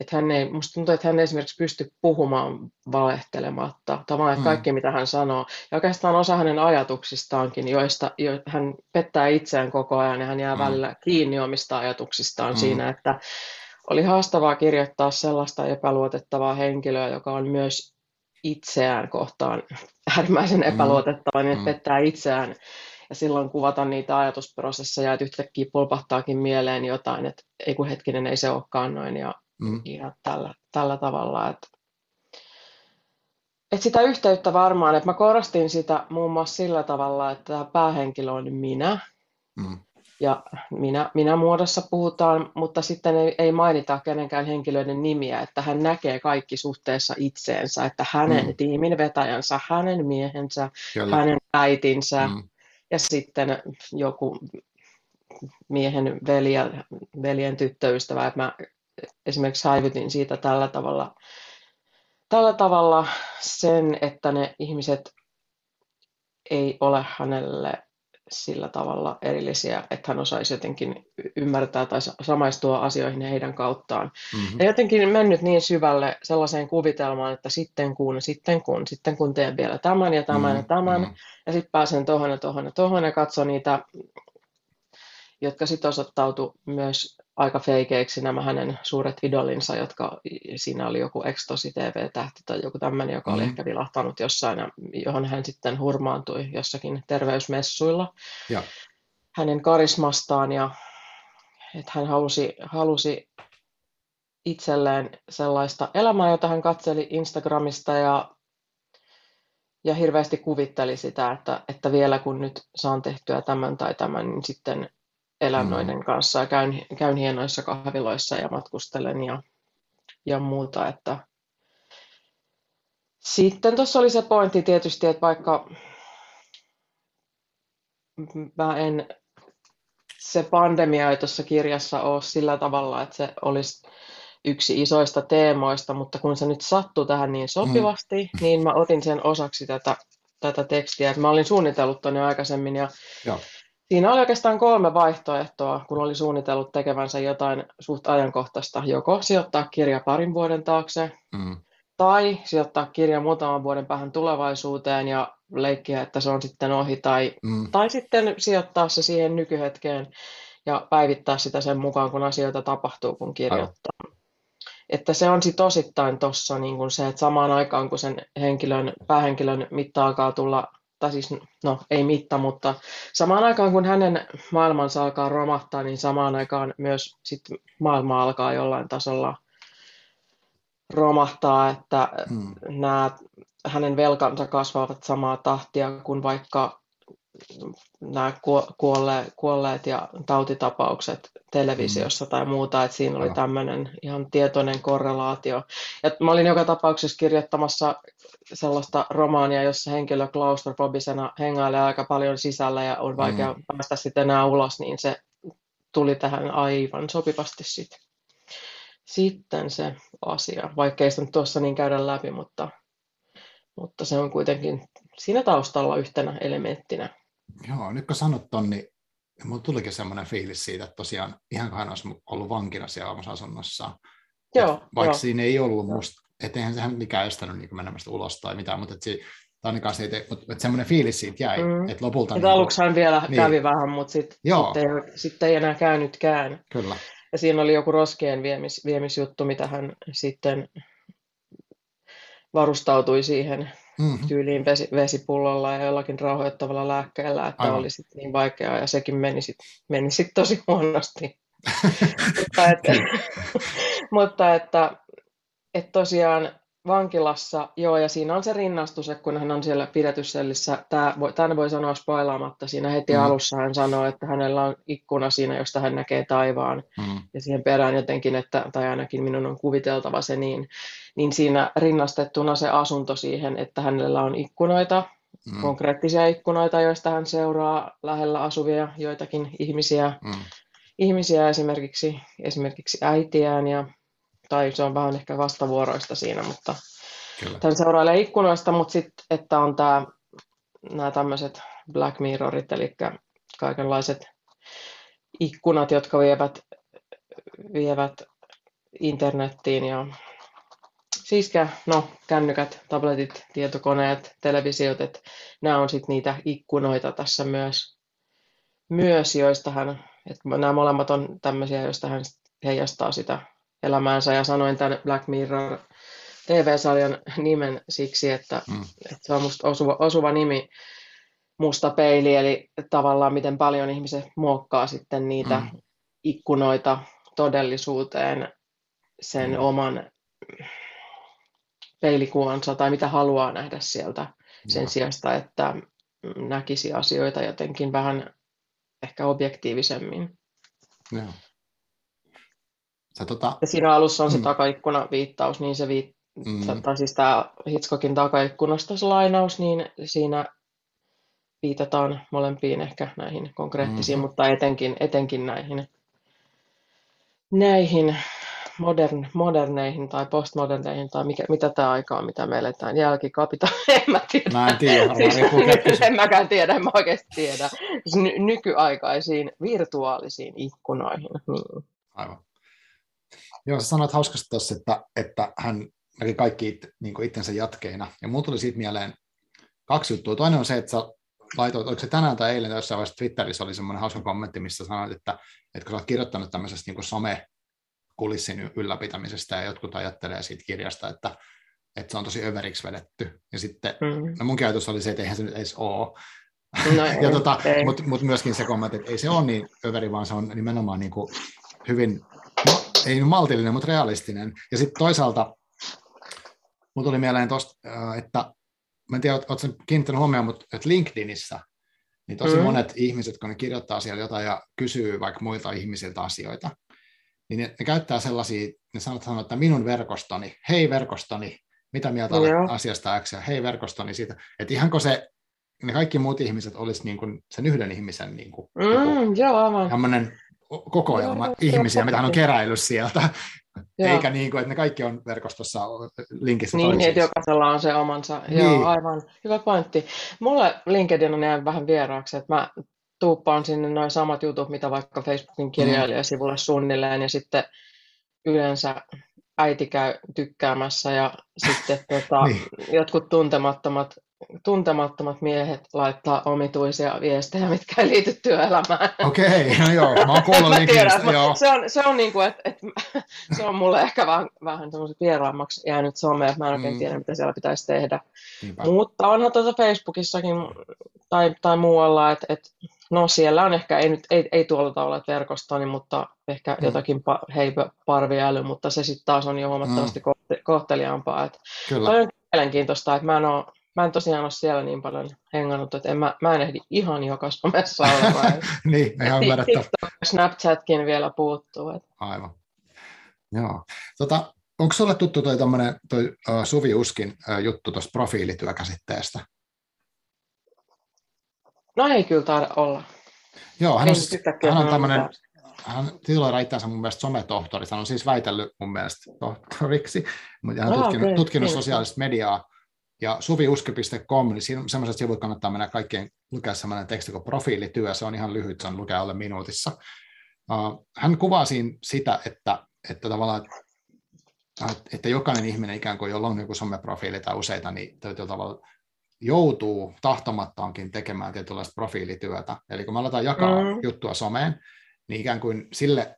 B: että hän ei, musta tuntuu, että hän ei esimerkiksi pysty puhumaan valehtelematta. Tavallaan mm. kaikki, mitä hän sanoo. Ja oikeastaan osa hänen ajatuksistaankin, joista jo, hän pettää itseään koko ajan ja hän jää mm. välillä kiinni omista ajatuksistaan mm. siinä, että oli haastavaa kirjoittaa sellaista epäluotettavaa henkilöä, joka on myös itseään kohtaan äärimmäisen mm. epäluotettava, niin mm. pettää itseään ja silloin kuvata niitä ajatusprosesseja, että yhtäkkiä pulpahtaakin mieleen jotain, että ei kun hetkinen, ei se olekaan noin, ja mm. ja tällä, tällä tavalla. Että, että sitä yhteyttä varmaan, että mä korostin sitä muun muassa sillä tavalla, että tämä päähenkilö on minä, mm. ja minä, minä muodossa puhutaan, mutta sitten ei, ei mainita kenenkään henkilöiden nimiä, että hän näkee kaikki suhteessa itseensä, että hänen mm. tiimin vetäjänsä, hänen miehensä, Kyllä. hänen äitinsä, mm. ja sitten joku miehen veljen, veljen tyttöystävä, että mä esimerkiksi häivytin siitä tällä tavalla, tällä tavalla sen, että ne ihmiset ei ole hänelle sillä tavalla erillisiä, että hän osaisi jotenkin ymmärtää tai samaistua asioihin heidän kauttaan. Mm-hmm. Ja jotenkin mennyt niin syvälle sellaiseen kuvitelmaan, että sitten kun, sitten kun, sitten kun teen vielä tämän ja tämän mm-hmm. ja tämän, mm-hmm. ja sitten pääsen tuohon ja tuohon ja tuohon ja katson niitä, jotka sitten osoittautu myös aika feikeiksi nämä hänen suuret idolinsa, jotka siinä oli joku Ekstosi TV-tähti tai joku tämmöinen, joka oli mm. ehkä vilahtanut jossain, ja johon hän sitten hurmaantui jossakin terveysmessuilla ja. hänen karismastaan, ja että hän halusi, halusi itselleen sellaista elämää, jota hän katseli Instagramista ja, ja hirveästi kuvitteli sitä, että, että vielä kun nyt saan tehtyä tämän tai tämän, niin sitten elän noiden kanssa ja käyn, käyn hienoissa kahviloissa ja matkustelen ja, ja muuta. Että sitten tuossa oli se pointti tietysti, että vaikka mä en, se pandemia ei tuossa kirjassa ole sillä tavalla, että se olisi yksi isoista teemoista, mutta kun se nyt sattui tähän niin sopivasti, mm. niin mä otin sen osaksi tätä, tätä tekstiä. Että mä olin suunnitellut tuonne aikaisemmin ja Joo. Siinä oli oikeastaan kolme vaihtoehtoa, kun oli suunnitellut tekevänsä jotain suht ajankohtaista. Joko sijoittaa kirja parin vuoden taakse, mm. tai sijoittaa kirja muutaman vuoden päähän tulevaisuuteen ja leikkiä, että se on sitten ohi, tai, mm. tai sitten sijoittaa se siihen nykyhetkeen ja päivittää sitä sen mukaan, kun asioita tapahtuu, kun kirjoittaa. Aivan. Että se on sitten osittain tuossa niin se, että samaan aikaan kun sen henkilön, päähenkilön mitta alkaa tulla tai siis no ei mitta, mutta samaan aikaan kun hänen maailmansa alkaa romahtaa, niin samaan aikaan myös sit maailma alkaa jollain tasolla romahtaa, että hmm. nämä hänen velkansa kasvavat samaa tahtia kuin vaikka nämä kuolle, kuolleet ja tautitapaukset televisiossa mm. tai muuta, että siinä oli tämmöinen ihan tietoinen korrelaatio. Ja mä olin joka tapauksessa kirjoittamassa sellaista romaania, jossa henkilö klaustrofobisena hengailee aika paljon sisällä ja on vaikea mm. päästä sitten enää ulos, niin se tuli tähän aivan sopivasti sitten. sitten se asia, vaikka ei sitä nyt tuossa niin käydä läpi, mutta, mutta se on kuitenkin siinä taustalla yhtenä elementtinä.
A: Joo, nyt kun sanot ton, niin mulla tulikin semmoinen fiilis siitä, että tosiaan ihan kuin hän olisi ollut vankina siellä omassa asunnossaan.
B: Joo,
A: vaikka
B: joo.
A: siinä ei ollut musta, että eihän sehän mikään estänyt niin menemästä ulos tai mitään, mutta että se, ainakaan siitä, mutta että semmoinen fiilis siitä jäi, mm. että lopulta...
B: Että niin aluksi hän vielä niin. kävi vähän, mutta sitten sit ei, sit ei enää käynytkään.
A: Kyllä.
B: Ja siinä oli joku roskien viemis, viemisjuttu, mitä hän sitten varustautui siihen mm-hmm. tyyliin vesi, vesipullolla ja jollakin rauhoittavalla lääkkeellä, että Aivan. oli sitten niin vaikeaa ja sekin meni sitten meni sit tosi huonosti. mutta että, mutta että, että tosiaan vankilassa, joo, ja siinä on se rinnastus, että kun hän on siellä pidätyssellissä, tämä voi, tämän voi sanoa spoilaamatta, siinä heti mm. alussa hän sanoo, että hänellä on ikkuna siinä, josta hän näkee taivaan, mm. ja siihen perään jotenkin, että, tai ainakin minun on kuviteltava se niin, niin siinä rinnastettuna se asunto siihen, että hänellä on ikkunoita, mm. konkreettisia ikkunoita, joista hän seuraa lähellä asuvia joitakin ihmisiä, mm. ihmisiä esimerkiksi, esimerkiksi äitiään ja tai se on vähän ehkä vastavuoroista siinä, mutta Kyllä. tämän seurailee ikkunoista, mutta sitten, että on tämä, nämä tämmöiset Black Mirrorit, eli kaikenlaiset ikkunat, jotka vievät, vievät internettiin ja siis no, kännykät, tabletit, tietokoneet, televisiot, että nämä on sitten niitä ikkunoita tässä myös, myös joista hän, että nämä molemmat on tämmöisiä, joista hän heijastaa sitä elämäänsä ja sanoin tämän Black Mirror TV-sarjan nimen siksi, että, mm. että se on musta osuva, osuva nimi musta peili, eli tavallaan miten paljon ihmiset muokkaa sitten niitä mm. ikkunoita todellisuuteen sen mm. oman peilikuvansa tai mitä haluaa nähdä sieltä sen ja. sijasta, että näkisi asioita jotenkin vähän ehkä objektiivisemmin.
A: Ja. Sä, tota...
B: Ja siinä alussa on se mm. takaikkuna viittaus, niin se viit... mm. tai siis tämä Hitchcockin takaikkunasta se lainaus, niin siinä viitataan molempiin ehkä näihin konkreettisiin, mm. mutta etenkin, etenkin näihin, näihin modern, moderneihin tai postmoderneihin tai mikä, mitä tämä aika on, mitä me eletään, jälkikapita, en mä tiedä.
A: Mä en tiedä,
B: siis, en mäkään tiedä, en mä oikeasti tiedä. Siis ny- nykyaikaisiin virtuaalisiin ikkunoihin. Niin.
A: Aivan. Joo, sä sanoit hauskasti tuossa, että, että hän näki kaikki it, niin itsensä jatkeina. Ja mulla tuli siitä mieleen kaksi juttua. Toinen on se, että sä laitoit, oliko se tänään tai eilen jossain vaiheessa Twitterissä oli semmoinen hauska kommentti, missä sanoit, että, että kun sä oot kirjoittanut tämmöisestä niin some kulissin ylläpitämisestä ja jotkut ajattelee siitä kirjasta, että, että se on tosi överiksi vedetty. Ja sitten mm-hmm. no mun ajatus oli se, että eihän se nyt edes ole. No, ja tota, Mutta mut myöskin se kommentti, että ei se ole niin överi, vaan se on nimenomaan niin kuin hyvin ei maltillinen, mutta realistinen. Ja sitten toisaalta mun tuli mieleen tuosta, että mä en tiedä, ootko kiinnittänyt huomioon, mutta että LinkedInissä niin tosi mm. monet ihmiset, kun ne kirjoittaa siellä jotain ja kysyy vaikka muilta ihmisiltä asioita, niin ne, ne käyttää sellaisia, ne sanoo, sanoo, että minun verkostoni, hei verkostoni, mitä mieltä olet asiasta X, ja hei verkostoni siitä, että ihanko se, ne kaikki muut ihmiset olisi niin kuin sen yhden ihmisen niin kuin,
B: mm, joo, aivan
A: kokoelma joo, ihmisiä, mitä hän on keräillyt sieltä, joo. eikä niin kuin, että ne kaikki on verkostossa linkissä
B: Niin, toisiinsa. että jokaisella on se omansa. Niin. Joo, aivan. Hyvä pointti. Mulle LinkedIn on jäänyt vähän vieraaksi, että mä tuuppaan sinne noin samat jutut, mitä vaikka Facebookin kirjailijasivulle suunnilleen, ja sitten yleensä äiti käy tykkäämässä ja sitten tota, niin. jotkut tuntemattomat tuntemattomat miehet laittaa omituisia viestejä, mitkä ei liity työelämään.
A: Okei, okay, no joo, mä oon kuullut
B: tiedän, joo. Se on, se on, niin kuin, että, että, se on mulle ehkä vähän, vähän semmoiset vieraammaksi jäänyt some, että mä en oikein mm. tiedä, mitä siellä pitäisi tehdä. Niinpä. Mutta onhan tuota Facebookissakin tai, tai muualla, että, että no siellä on ehkä, ei, nyt, ei, ei tuolla ole verkostoni, mutta ehkä mm. jotakin pa, hei, parviäly, mutta se sitten taas on jo huomattavasti mm. kohteliaampaa. Että Kyllä. Toi on mielenkiintoista, että mä en ole mä en tosiaan ole siellä niin paljon hengannut, että en, mä, mä en ehdi ihan joka somessa olemaan.
A: niin, ihan ymmärrettävä.
B: Snapchatkin vielä puuttuu. Että.
A: Aivan. Joo. Tota, onko sulle tuttu toi, toi uh, Suvi Uskin uh, juttu tuosta profiilityökäsitteestä?
B: No ei kyllä taida olla.
A: Joo, hän on, hän on tämmöinen hän tituloiraa itseänsä mun mielestä sometohtori, hän on siis väitellyt mun mielestä tohtoriksi, mutta hän on tutkinut, okay. tutkinut sosiaalista mediaa, ja suviuske.com, niin siinä semmoiset sivut kannattaa mennä kaikkien lukea semmoinen teksti kuin profiilityö, se on ihan lyhyt, se on lukea alle minuutissa. Uh, hän kuvaa siinä sitä, että, että tavallaan että jokainen ihminen ikään kuin, jolla on joku someprofiili tai useita, niin tietyllä tavalla joutuu tahtomattaankin tekemään tietynlaista profiilityötä. Eli kun me aletaan jakaa mm. juttua someen, niin ikään kuin sille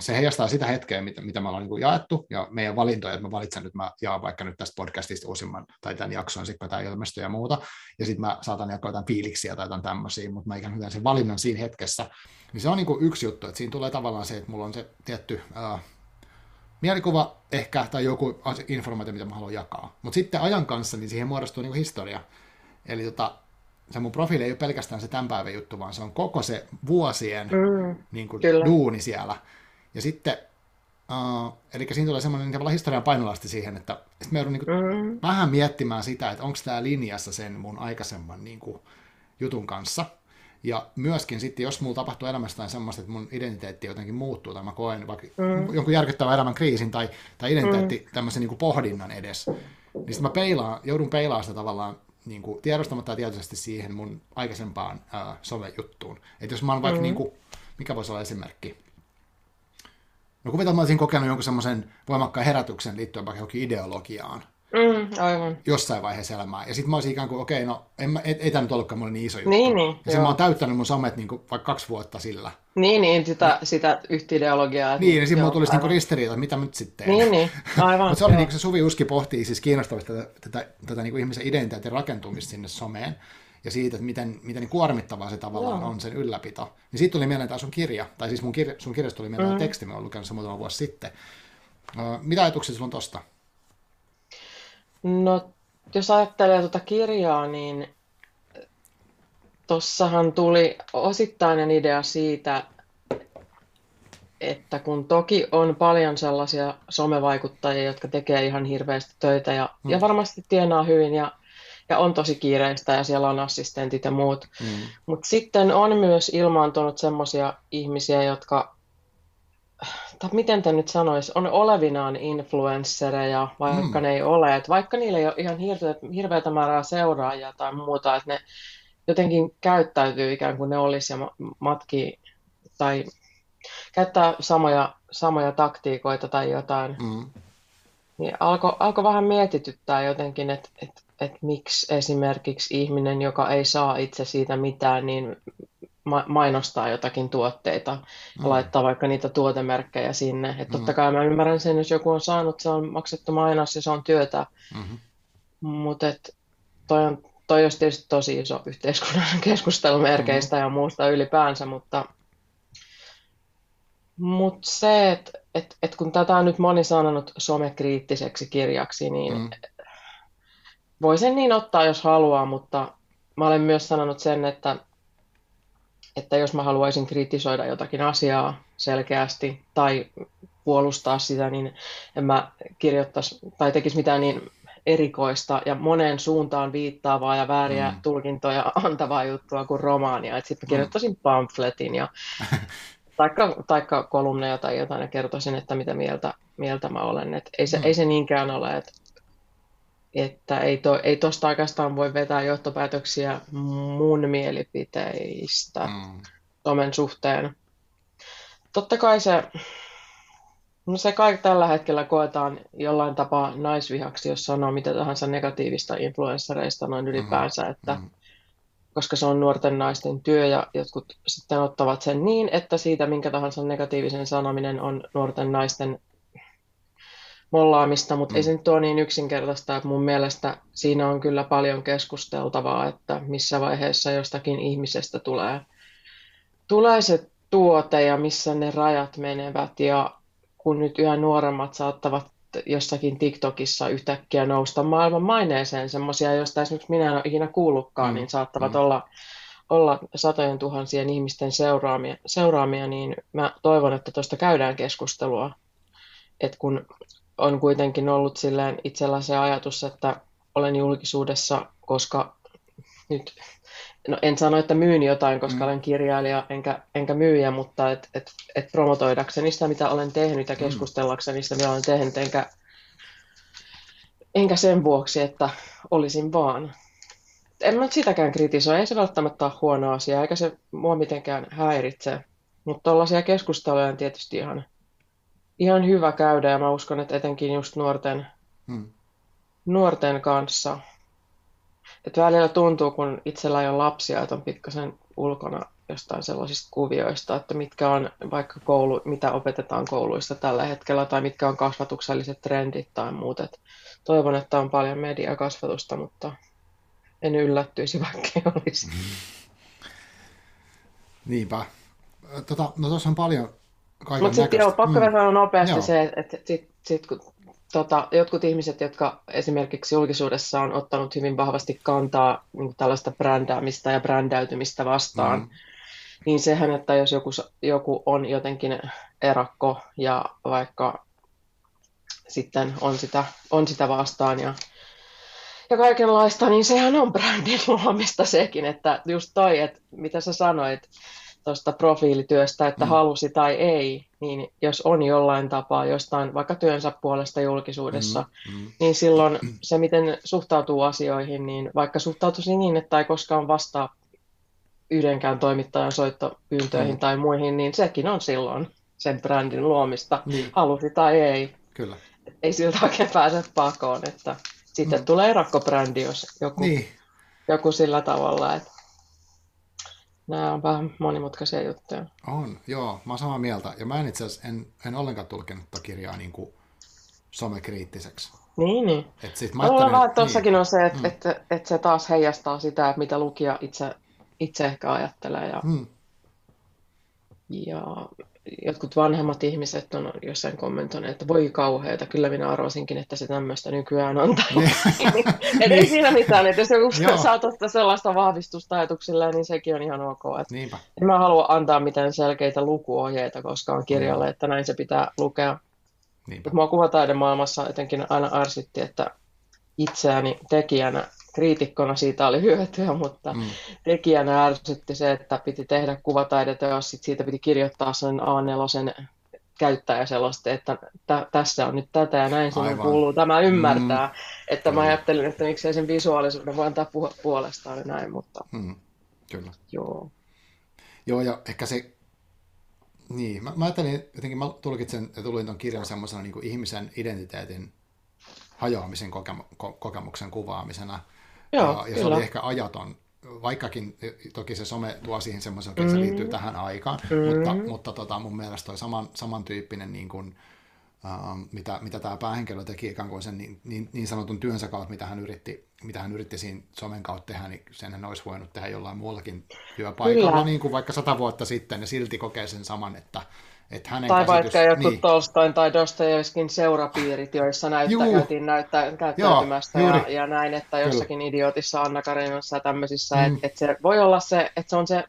A: se heijastaa sitä hetkeä, mitä, mitä me ollaan niin jaettu, ja meidän valintoja, että mä valitsen nyt, mä jaan vaikka nyt tästä podcastista uusimman, tai tämän jakson, sitten tämä ilmestyy ja muuta, ja sitten mä saatan jakaa jotain fiiliksiä tai jotain tämmöisiä, mutta mä ikään kuin sen valinnan siinä hetkessä, niin se on niin yksi juttu, että siinä tulee tavallaan se, että mulla on se tietty uh, mielikuva ehkä, tai joku informaatio, mitä mä haluan jakaa, mutta sitten ajan kanssa, niin siihen muodostuu niin historia, eli tota, se mun profiili ei ole pelkästään se tämän päivän juttu, vaan se on koko se vuosien mm, niin kuin, duuni siellä. Ja sitten, uh, eli siinä tulee semmoinen niin historian painolasti siihen, että sit mä joudun niin kuin, mm. vähän miettimään sitä, että onko tämä linjassa sen mun aikaisemman niin kuin, jutun kanssa. Ja myöskin sitten, jos mulla tapahtuu elämästä semmoista, että mun identiteetti jotenkin muuttuu, tai mä koen vaikka mm. jonkun järkyttävän elämän kriisin, tai, tai identiteetti mm. tämmöisen niin kuin pohdinnan edes, niin sitten mä peilaan, joudun peilaamaan sitä tavallaan niin kuin, tiedostamatta tietoisesti siihen mun aikaisempaan ää, somejuttuun. Että jos mä oon vaikka, mm. niin kuin, mikä voisi olla esimerkki? No kuvitellaan, että mä olisin kokenut jonkun semmoisen voimakkaan herätyksen liittyen vaikka johonkin ideologiaan.
B: Mm, aivan.
A: Jossain vaiheessa elämää. Ja sitten mä olisin ikään kuin, okei, okay, no en mä, ei, ei tämä nyt ollutkaan mulle niin iso juttu.
B: Niin, niin,
A: ja sen mä oon täyttänyt mun somet niin kuin, vaikka kaksi vuotta sillä.
B: Niin, niin, sitä, niin. sitä yhtä ideologiaa.
A: Niin, niin sitten mulla tulisi niin ristiriita, mitä mä nyt sitten
B: teen. Niin, niin, aivan.
A: Mutta se oli niin se Suvi Uski pohtii siis kiinnostavasti tätä, tätä, tätä niin kuin ihmisen identiteetin rakentumista sinne someen ja siitä, että miten, miten niin kuormittavaa se tavallaan Joo. on sen ylläpito. Niin siitä tuli mieleen taas sun kirja, tai siis mun kirja, sun kirjasta tuli mieleen mm. teksti, mä oon lukenut se muutama vuosi sitten. Mitä ajatuksia sulla on tosta?
B: No, jos ajattelee tuota kirjaa, niin tossahan tuli osittainen idea siitä, että kun toki on paljon sellaisia somevaikuttajia, jotka tekee ihan hirveästi töitä ja, mm. ja varmasti tienaa hyvin ja, ja on tosi kiireistä ja siellä on assistentit ja muut, mm. mutta sitten on myös ilmaantunut sellaisia ihmisiä, jotka tai miten te nyt sanois, on olevinaan influenssereja, vaikka mm. ne ei ole. Et vaikka niillä ei ole ihan hirveätä, hirveätä määrää seuraajia tai muuta, että ne jotenkin käyttäytyy ikään kuin ne olisi ja matkii tai käyttää samoja, samoja taktiikoita tai jotain. Mm. Niin alkoi alko vähän mietityttää jotenkin, että et, et miksi esimerkiksi ihminen, joka ei saa itse siitä mitään, niin mainostaa jotakin tuotteita ja mm. laittaa vaikka niitä tuotemerkkejä sinne. Että totta mm. kai mä ymmärrän sen, jos joku on saanut, se on maksettu mainos ja se on työtä. Mm-hmm. Mutta toi, on, toi olisi tietysti tosi iso yhteiskunnan keskustelu merkeistä mm-hmm. ja muusta ylipäänsä, mutta, mutta se, että et, et kun tätä on nyt moni sanonut somekriittiseksi kirjaksi, niin mm. voi sen niin ottaa, jos haluaa, mutta mä olen myös sanonut sen, että että jos mä haluaisin kritisoida jotakin asiaa selkeästi tai puolustaa sitä, niin en mä kirjoittaisi tai tekisi mitään niin erikoista ja moneen suuntaan viittaavaa ja vääriä mm. tulkintoja antavaa juttua kuin romaania. Sitten mä mm. kirjoittaisin mm. pamfletin ja taikka, taikka kolumneja tai jotain ja kertoisin, että mitä mieltä, mieltä mä olen. Et ei, se, mm. ei se niinkään ole, että että ei, to, ei tosta oikeastaan voi vetää johtopäätöksiä mun mielipiteistä mm. somen suhteen. Totta kai se, no se kai tällä hetkellä koetaan jollain tapaa naisvihaksi, jos sanoo mitä tahansa negatiivista influenssereista noin ylipäänsä, mm. että mm. koska se on nuorten naisten työ ja jotkut sitten ottavat sen niin, että siitä minkä tahansa negatiivisen sanominen on nuorten naisten mollaamista, mutta mm. ei se nyt ole niin yksinkertaista, että mun mielestä siinä on kyllä paljon keskusteltavaa, että missä vaiheessa jostakin ihmisestä tulee, tulee se tuote ja missä ne rajat menevät ja kun nyt yhä nuoremmat saattavat jossakin TikTokissa yhtäkkiä nousta maailman maineeseen, semmoisia, joista esimerkiksi minä en ole ikinä kuullutkaan, mm. niin saattavat mm. olla, olla satojen tuhansien ihmisten seuraamia, seuraamia, niin mä toivon, että tuosta käydään keskustelua. Et kun on kuitenkin ollut silleen itsellä se ajatus, että olen julkisuudessa, koska nyt, no en sano, että myyn jotain, koska mm. olen kirjailija enkä, enkä myyjä, mutta et, et, et promotoidakseni sitä, mitä olen tehnyt ja mm. keskustellakseni sitä, mitä olen tehnyt, enkä, enkä sen vuoksi, että olisin vaan. En mä sitäkään kritisoi, ei se välttämättä ole huono asia, eikä se mua mitenkään häiritse. Mutta tuollaisia keskusteluja on tietysti ihan, ihan hyvä käydä, ja mä uskon, että etenkin just nuorten, hmm. nuorten kanssa. Että välillä tuntuu, kun itsellä ei ole lapsia, että on pikkasen ulkona jostain sellaisista kuvioista, että mitkä on vaikka koulu, mitä opetetaan kouluissa tällä hetkellä, tai mitkä on kasvatukselliset trendit tai muut. Et toivon, että on paljon mediakasvatusta, mutta en yllättyisi, vaikka ei olisi.
A: Niinpä. Tota, no tuossa on paljon
B: Mutta sitten joo, pakko mm. sanoa nopeasti joo. se, että sit, sit, kun tota, jotkut ihmiset, jotka esimerkiksi julkisuudessa on ottanut hyvin vahvasti kantaa niin tällaista brändäämistä ja brändäytymistä vastaan, mm. niin sehän, että jos joku, joku on jotenkin erakko ja vaikka sitten on sitä, on sitä vastaan ja, ja kaikenlaista, niin sehän on brändin luomista sekin, että just toi, että mitä sä sanoit, tuosta profiilityöstä, että mm. halusi tai ei, niin jos on jollain tapaa jostain vaikka työnsä puolesta julkisuudessa, mm. Mm. niin silloin se, miten suhtautuu asioihin, niin vaikka suhtautuisi niin, että ei koskaan vastaa yhdenkään toimittajan soittopyyntöihin mm. tai muihin, niin sekin on silloin sen brändin luomista, niin. halusi tai ei.
A: Kyllä.
B: Ei siltä oikein pääse pakoon, että sitten mm. tulee rakkobrändi, jos joku, niin. joku sillä tavalla, että nämä on vähän monimutkaisia juttuja.
A: On, joo, mä oon samaa mieltä. Ja mä en itse asiassa en, en ollenkaan tulkinut tätä kirjaa niin kuin somekriittiseksi.
B: Niin, niin.
A: Et sit mä ajattelin,
B: vähän tuossakin niin. on se, että mm. et, et se taas heijastaa sitä, että mitä lukija itse, itse ehkä ajattelee. Ja, mm. ja jotkut vanhemmat ihmiset on jossain kommentoineet, että voi kauheita, kyllä minä arvasinkin, että se tämmöistä nykyään on. Niin. Et ei siinä mitään, että jos joku saa ottaa sellaista vahvistusta ajatuksille, niin sekin on ihan ok. Et Niinpä. En mä halua antaa mitään selkeitä lukuohjeita koskaan kirjalle, mm. että näin se pitää lukea. Niinpä. Mua kuvataidemaailmassa jotenkin aina arsitti, että itseäni tekijänä kriitikkona siitä oli hyötyä, mutta mm. tekijänä ärsytti se, että piti tehdä kuvataidetta, jos sit siitä piti kirjoittaa sen A4 käyttäjä sellaista, että tä, tässä on nyt tätä ja näin sinun kuuluu tämä ymmärtää. Mm. Että mä ajattelin, että miksei sen visuaalisuuden voi antaa puhua puolestaan ja näin, mutta
A: mm. Kyllä.
B: Joo.
A: Joo, ja ehkä se, niin, mä, mä ajattelin, jotenkin mä tulkitsen ja tulin tuon kirjan semmoisena niin ihmisen identiteetin hajoamisen kokemuksen kuvaamisena, Joo, ja kyllä. se oli ehkä ajaton, vaikkakin toki se some tuo siihen semmoisen, että mm. se liittyy tähän aikaan, mm. mutta, mutta tota, mun mielestä toi saman, samantyyppinen niin kuin, Uh, mitä, mitä tämä päähenkilö teki ikään kuin sen niin, niin, niin sanotun työnsä kautta, mitä hän yritti, mitä hän yritti siinä somen kautta tehdä, niin sen hän olisi voinut tehdä jollain muullakin työpaikalla, Kyllä. niin kuin vaikka sata vuotta sitten, ja silti kokee sen saman, että, että hänen
B: tai
A: käsitys,
B: vaikka jotkut niin. Tolstoin tai Dostojevskin seurapiirit, joissa näyttä, Juu. käytiin näyttä, käyttäytymästä Joo, ja, ja, näin, että jossakin Kyllä. idiotissa Anna Karenassa ja tämmöisissä, mm. että et se voi olla se, että se on se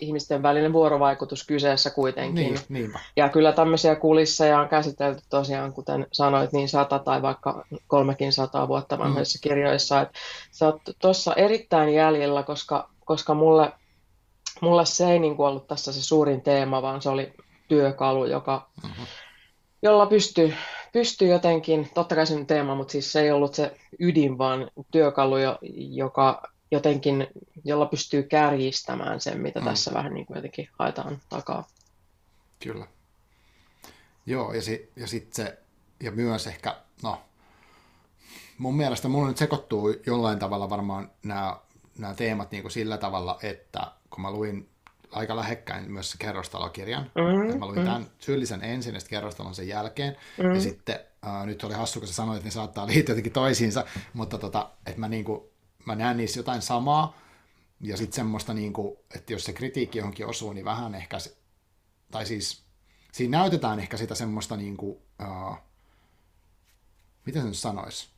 B: ihmisten välinen vuorovaikutus kyseessä kuitenkin.
A: Niin, niinpä.
B: Ja kyllä tämmöisiä kulisseja on käsitelty tosiaan, kuten sanoit, niin sata tai vaikka kolmekin sataa vuotta vanhoissa mm. kirjoissa. Että sä oot tuossa erittäin jäljellä, koska, koska mulle, mulle se ei niin ollut tässä se suurin teema, vaan se oli työkalu, joka, mm-hmm. jolla pystyy pystyy jotenkin, totta kai sen teema, mutta siis se ei ollut se ydin, vaan työkalu, joka jotenkin, jolla pystyy kärjistämään sen, mitä mm. tässä vähän niin kuin jotenkin haetaan takaa.
A: Kyllä. Joo, ja, si, ja sitten se, ja myös ehkä, no, mun mielestä mulla nyt sekoittuu jollain tavalla varmaan nämä, nämä teemat niin kuin sillä tavalla, että kun mä luin aika lähekkäin myös se kerrostalokirjan. Mm-hmm. Mä luin mm-hmm. tämän syyllisen ensin ja sitten kerrostalon sen jälkeen. Mm-hmm. Ja sitten äh, nyt oli hassu, kun sä sanoit, että ne saattaa liittyä jotenkin toisiinsa, mutta tota, että mä, niinku, mä näen niissä jotain samaa. Ja sitten semmoista, niinku, että jos se kritiikki johonkin osuu, niin vähän ehkä, se, tai siis siinä näytetään ehkä sitä semmoista, niinku, uh, miten se nyt sanoisi?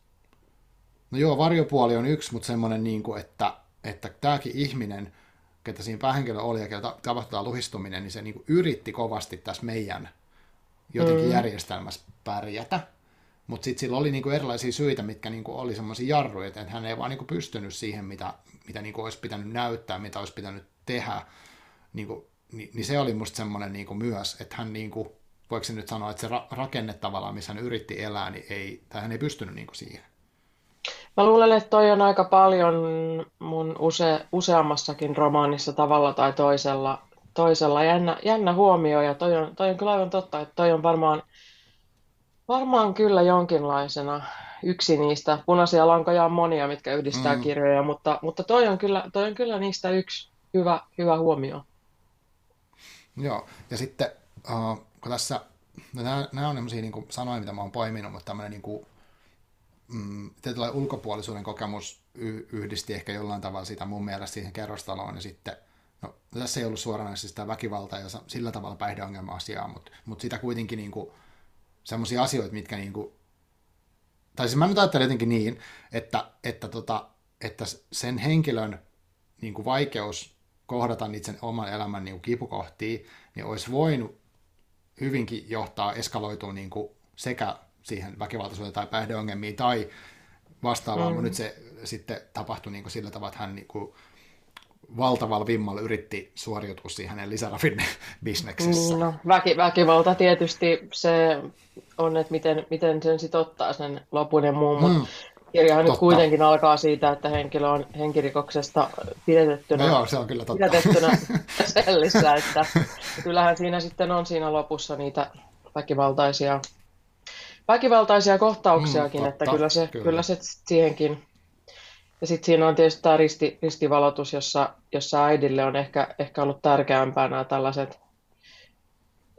A: No joo, varjopuoli on yksi, mutta semmoinen, niinku, että, että tämäkin ihminen – ketä siinä päähenkilö oli ja ketä tapahtuu luhistuminen, niin se niin yritti kovasti tässä meidän jotenkin mm. järjestelmässä pärjätä. mutta sitten sillä oli niinku erilaisia syitä, mitkä niinku oli semmoisia jarruja, että hän ei vaan niinku pystynyt siihen, mitä, mitä niinku olisi pitänyt näyttää, mitä olisi pitänyt tehdä. Niinku, niin, niin se oli musta semmoinen niinku myös, että hän niinku, voiko se nyt sanoa, että se ra- rakenne tavallaan, missä hän yritti elää, niin ei, tai hän ei pystynyt niinku siihen.
B: Mä luulen, että toi on aika paljon mun use, useammassakin romaanissa tavalla tai toisella, toisella jännä, jännä huomio, ja toi on, toi on kyllä aivan totta, että toi on varmaan, varmaan kyllä jonkinlaisena yksi niistä. Punaisia lankoja on monia, mitkä yhdistää mm. kirjoja, mutta, mutta toi, on kyllä, toi on kyllä niistä yksi hyvä, hyvä huomio.
A: Joo, ja sitten uh, kun tässä, no nämä, nämä on sellaisia niin sanoja, mitä mä oon poiminut, mutta tämmöinen niin kuin, mm, tietynlainen ulkopuolisuuden kokemus yhdisti ehkä jollain tavalla sitä mun mielestä siihen kerrostaloon, ja sitten, no tässä ei ollut suoranaisesti sitä väkivaltaa ja sillä tavalla päihdeongelma-asiaa, mutta, mutta sitä kuitenkin niin kuin, semmoisia asioita, mitkä niin kuin, tai siis mä nyt ajattelen jotenkin niin, että, että, tota, että sen henkilön niin kuin vaikeus kohdata niitä sen oman elämän niin kuin kipukohtia, niin olisi voinut hyvinkin johtaa eskaloituun niin kuin sekä siihen väkivaltaisuuteen tai päihdeongelmiin tai vastaavaan, mm. mutta nyt se sitten tapahtui niin kuin sillä tavalla, että hän niin kuin valtavalla vimmalla yritti suoriutua siihen hänen lisärafinne-bisneksessä.
B: No, väki, väkivalta tietysti se on, että miten, miten sen sitten ottaa sen lopun ja muun, mm. kirjahan totta. nyt kuitenkin alkaa siitä, että henkilö on henkirikoksesta pidetettynä,
A: no joo, se on kyllä totta.
B: pidetettynä sellissä, että kyllähän siinä sitten on siinä lopussa niitä väkivaltaisia väkivaltaisia kohtauksiakin, mm, totta, että kyllä se, kyllä. kyllä se siihenkin. Ja sitten siinä on tietysti tämä risti, ristivalotus, jossa, jossa äidille on ehkä, ehkä ollut tärkeämpää nämä tällaiset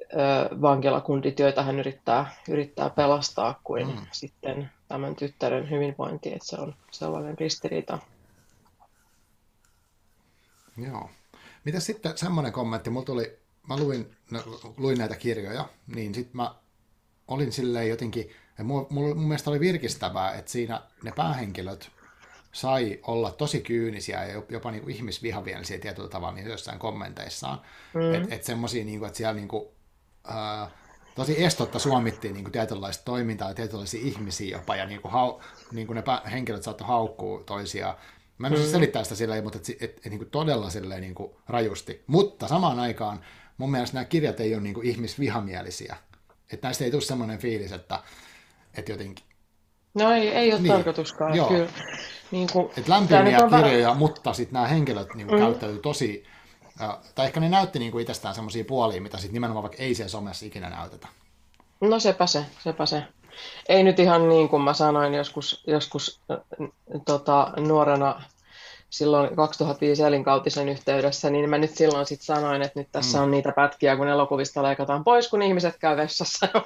B: ö, vankilakundit, joita hän yrittää, yrittää pelastaa, kuin mm. sitten tämän tyttären hyvinvointi, että se on sellainen ristiriita.
A: Joo. Mitä sitten semmoinen kommentti, mulla tuli, mä luin, luin näitä kirjoja, niin sitten mä olin silleen jotenkin, ja mun, mun mielestä oli virkistävää, että siinä ne päähenkilöt sai olla tosi kyynisiä ja jopa niin kuin ihmisvihavielisiä tietyllä tavalla niin jossain kommenteissaan. Mm. Että et semmoisia, niin kuin, että siellä niin kuin, ää, tosi estotta suomittiin niin kuin tietynlaista toimintaa ja tietynlaisia ihmisiä jopa, ja niin kuin, hau, niin kuin ne henkilöt saattoi haukkua toisiaan. Mä en mm. selittää sitä silleen, mutta et, et, et, et, niin kuin todella silleen, niin kuin rajusti. Mutta samaan aikaan mun mielestä nämä kirjat ei ole niin kuin ihmisvihamielisiä. Että näistä ei tule semmoinen fiilis, että, että jotenkin...
B: No ei, ei ole niin. tarkoituskaan. Joo. Kyllä.
A: Niin kuin, Et lämpimiä kirjoja, vähän... mutta sitten nämä henkilöt niin kuin, mm. käyttäytyy tosi... Tai ehkä ne näytti niin kuin itsestään semmoisia puolia, mitä sitten nimenomaan vaikka ei siellä somessa ikinä näytetä.
B: No sepä se, sepä se. Ei nyt ihan niin kuin mä sanoin joskus, joskus tota, nuorena silloin 2005 elinkautisen yhteydessä, niin mä nyt silloin sitten sanoin, että nyt tässä mm. on niitä pätkiä, kun elokuvista leikataan pois, kun ihmiset käy vessassa ja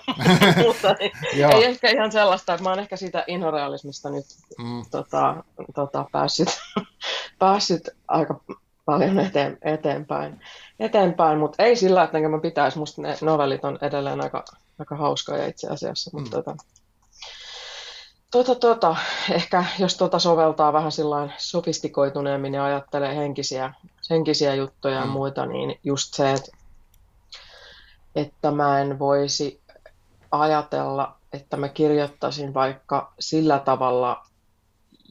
B: muuta. Niin ei ehkä ihan sellaista, että mä oon ehkä siitä inhorealismista nyt mm. tota, tota, päässyt, päässyt aika paljon eteen, eteenpäin, eteenpäin mutta ei sillä, että mä pitäisi. Musta ne novellit on edelleen aika, aika hauskaa itse asiassa, mutta mm. tota, Tota, tota, ehkä jos tota soveltaa vähän sillain sofistikoituneemmin ja ajattelee henkisiä, henkisiä juttuja ja mm. muita, niin just se, että, että mä en voisi ajatella, että mä kirjoittaisin vaikka sillä tavalla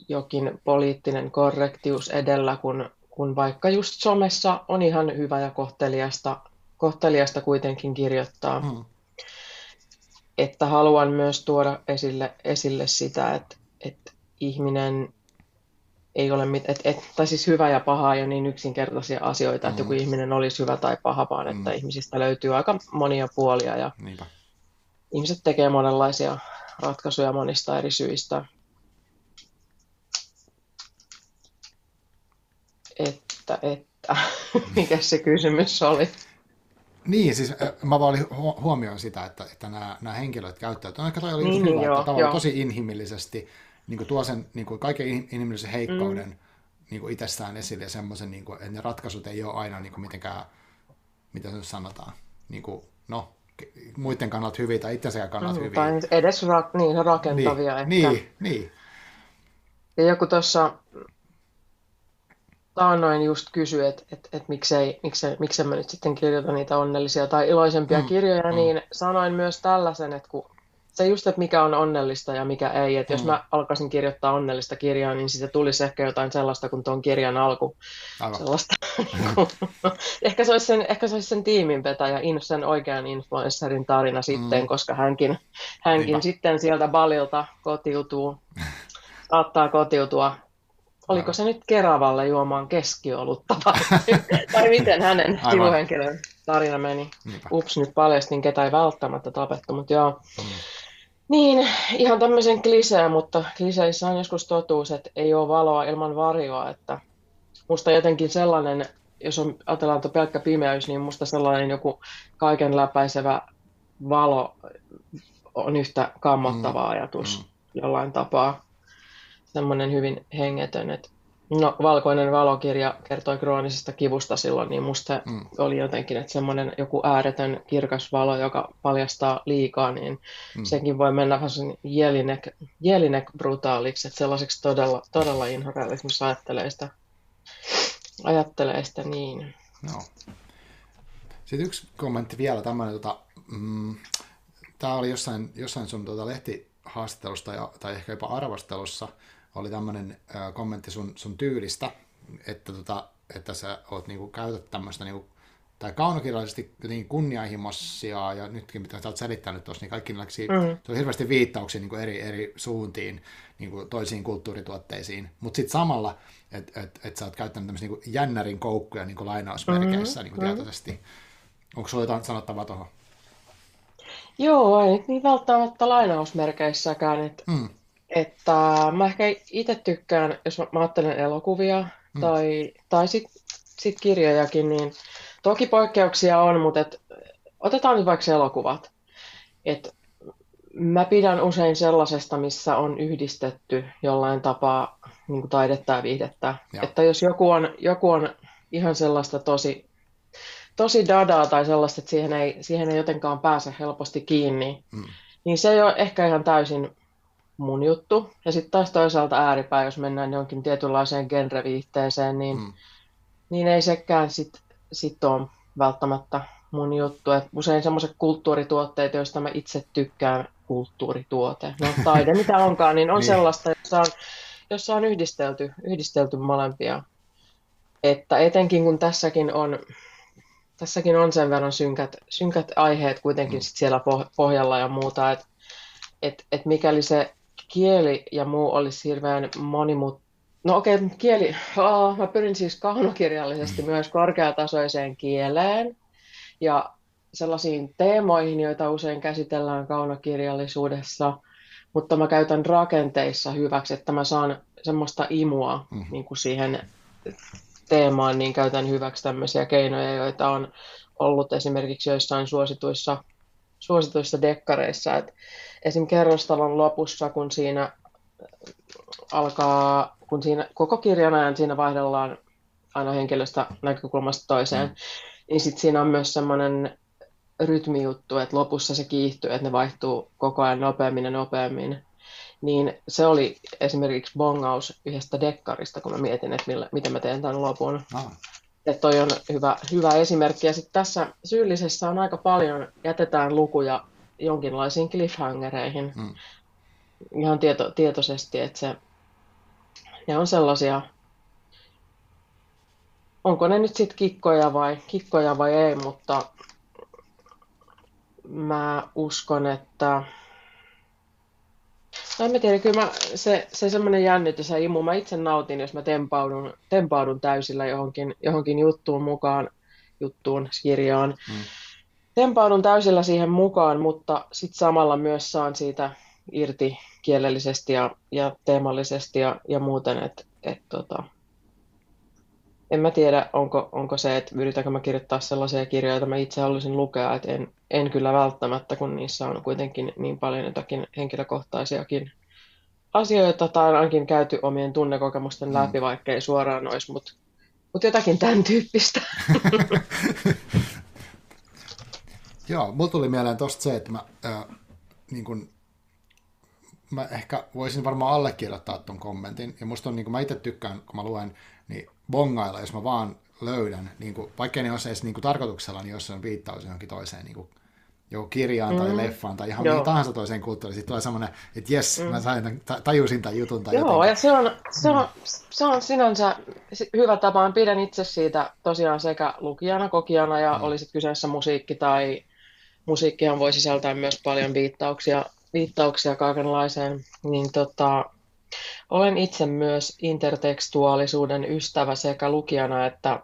B: jokin poliittinen korrektius edellä, kun, kun vaikka just somessa on ihan hyvä ja kohteliasta, kohteliasta kuitenkin kirjoittaa. Mm että haluan myös tuoda esille, esille sitä, että, että ihminen ei ole mit, et, et, tai siis hyvä ja paha ei ole niin yksinkertaisia asioita, mm. että joku ihminen olisi hyvä tai paha, vaan että mm. ihmisistä löytyy aika monia puolia ja Niinpä. ihmiset tekee monenlaisia ratkaisuja monista eri syistä. Että, että, mikä se kysymys oli?
A: Niin, siis mä vaan huomioin sitä, että, että nämä, nämä henkilöt käyttäytyvät. Ehkä toi oli niin, hyvä, joo, että joo. tosi inhimillisesti niin kuin tuo sen niin kuin kaiken inhimillisen heikkouden mm. niin kuin itsestään esille ja semmoisen, niin kuin, että ne ratkaisut ei ole aina niin kuin mitenkään, mitä se sanotaan, niin kuin, no, muiden kannalta hyviä tai itsensä kannalta mm, hyviä. Tai
B: edes ra- niin, rakentavia
A: niin, ehkä. Niin, niin.
B: Ja joku tuossa taannoin just kysyi, että et, et miksei, miksei, miksei mä nyt sitten kirjoita niitä onnellisia tai iloisempia mm, kirjoja, mm. niin sanoin myös tällaisen, että kun se just, että mikä on onnellista ja mikä ei. Että mm. jos mä alkaisin kirjoittaa onnellista kirjaa, niin siitä tulisi ehkä jotain sellaista kuin tuon kirjan alku. Aivan. Sellaista. ehkä, se olisi sen, ehkä se olisi sen tiimin vetäjä, sen oikean influencerin tarina sitten, mm. koska hänkin, hänkin sitten sieltä balilta kotiutuu, saattaa kotiutua Oliko se nyt Keravalle juomaan keskiolutta vai, miten hänen sivuhenkilön tarina meni? Niinpä. Ups, nyt paljastin, ketä ei välttämättä tapettu, mutta joo. Mm. Niin, ihan tämmöisen kliseen, mutta kliseissä on joskus totuus, että ei ole valoa ilman varjoa, että musta jotenkin sellainen, jos on, ajatellaan, että pelkkä pimeys, niin musta sellainen joku kaiken läpäisevä valo on yhtä kammottava mm. ajatus mm. jollain tapaa semmoinen hyvin hengetön. Että no, Valkoinen valokirja kertoi kroonisesta kivusta silloin, niin musta mm. oli jotenkin, että semmoinen joku ääretön kirkas valo, joka paljastaa liikaa, niin mm. sekin voi mennä vähän jelinek, jelinek brutaaliksi, että sellaiseksi todella, todella inhorealismissa ajattelee sitä, ajattelee sitä niin.
A: No. Sitten yksi kommentti vielä tämmöinen, tota, mm, tämä oli jossain, jossain sun tota, lehtihaastattelusta tai, tai ehkä jopa arvostelussa, oli tämmöinen kommentti sun, sun tyylistä, että, tota, että sä oot, niinku, käytät tämmöistä niinku, tai kaunokirjallisesti jotenkin kunnianhimoisia, ja nytkin mitä sä oot selittänyt tuossa, niin kaikki mm. se on hirveästi viittauksia niin eri, eri suuntiin, niin kuin toisiin kulttuurituotteisiin, mutta sitten samalla, että et, et sä oot käyttänyt tämmöisiä niin jännärin koukkuja niin lainausmerkeissä mm-hmm. niin kuin tietoisesti. Onko sulla jotain sanottavaa tuohon?
B: Joo, ei niin välttämättä lainausmerkeissäkään, että mm. Että mä ehkä itse tykkään, jos mä ajattelen elokuvia mm. tai, tai sitten sit kirjojakin, niin toki poikkeuksia on, mutta et, otetaan nyt vaikka elokuvat. Et mä pidän usein sellaisesta, missä on yhdistetty jollain tapaa niin taidetta ja viihdettä. Ja. Että jos joku on, joku on ihan sellaista tosi, tosi dadaa tai sellaista, että siihen ei, siihen ei jotenkaan pääse helposti kiinni, mm. niin se ei ole ehkä ihan täysin mun juttu. Ja sitten taas toisaalta ääripää, jos mennään jonkin tietynlaiseen genreviihteeseen, niin, mm. niin ei sekään sit, sit ole välttämättä mun juttu. Et usein semmoiset kulttuurituotteet, joista mä itse tykkään, kulttuurituote, no taide mitä onkaan, niin on niin. sellaista, jossa on, jossa on yhdistelty, yhdistelty molempia. Että etenkin kun tässäkin on, tässäkin on sen verran synkät, synkät aiheet kuitenkin mm. sit siellä pohjalla ja muuta, että et, et mikäli se kieli ja muu olisi hirveän monimut... No okei, okay, kieli, oh, mä pyrin siis kaunokirjallisesti mm. myös korkeatasoiseen kieleen ja sellaisiin teemoihin, joita usein käsitellään kaunokirjallisuudessa, mutta mä käytän rakenteissa hyväksi, että mä saan semmoista imua mm. niin kuin siihen teemaan, niin käytän hyväksi tämmöisiä keinoja, joita on ollut esimerkiksi joissain suosituissa, suosituissa dekkareissa. että esim. kerrostalon lopussa, kun siinä alkaa, kun siinä koko kirjan ajan siinä vaihdellaan aina henkilöstä näkökulmasta toiseen, mm. niin sitten siinä on myös semmoinen rytmijuttu, että lopussa se kiihtyy, että ne vaihtuu koko ajan nopeammin ja nopeammin. Niin se oli esimerkiksi bongaus yhdestä dekkarista, kun mä mietin, että millä, miten mä teen tämän lopun. Ah. Että toi on hyvä, hyvä esimerkki. Ja sitten tässä syyllisessä on aika paljon, jätetään lukuja jonkinlaisiin cliffhangereihin mm. ihan tieto, tietoisesti, että se, ne on sellaisia, onko ne nyt sitten kikkoja vai, kikkoja vai ei, mutta mä uskon, että No en mä tiedä, kyllä mä, se, se semmoinen jännitys ja imu, mä itse nautin, jos mä tempaudun, tempaudun täysillä johonkin, johonkin juttuun mukaan, juttuun, kirjaan. Mm tempaudun täysillä siihen mukaan, mutta sitten samalla myös saan siitä irti kielellisesti ja, ja teemallisesti ja, ja muuten, että et, tota, en mä tiedä, onko, onko se, että yritänkö mä kirjoittaa sellaisia kirjoja, joita mä itse haluaisin lukea, että en, en kyllä välttämättä, kun niissä on kuitenkin niin paljon jotakin henkilökohtaisiakin asioita, tai on ainakin käyty omien tunnekokemusten mm. läpi, vaikka ei suoraan olisi, mutta mut jotakin tämän tyyppistä.
A: Joo, mulla tuli mieleen tosta se, että mä, ää, niin kun, mä ehkä voisin varmaan allekirjoittaa ton kommentin. Ja musta on, niin kun mä itse tykkään, kun mä luen, niin bongailla, jos mä vaan löydän, niin kun, vaikka ne olisi edes niin kun tarkoituksella, niin jos se on viittaus johonkin toiseen niin kun, joko kirjaan tai mm. leffaan tai ihan mihin tahansa toiseen kulttuuriin, sitten tulee semmoinen, että jes, mm. mä sain, tajusin tämän jutun. Tai
B: Joo, jotenkin. ja se on, se, on, se on sinänsä hyvä tapa. Pidän itse siitä tosiaan sekä lukijana, kokijana ja mm. olisit kyseessä musiikki tai musiikkihan voi sisältää myös paljon viittauksia, viittauksia kaikenlaiseen, niin tota, olen itse myös intertekstuaalisuuden ystävä sekä lukijana että,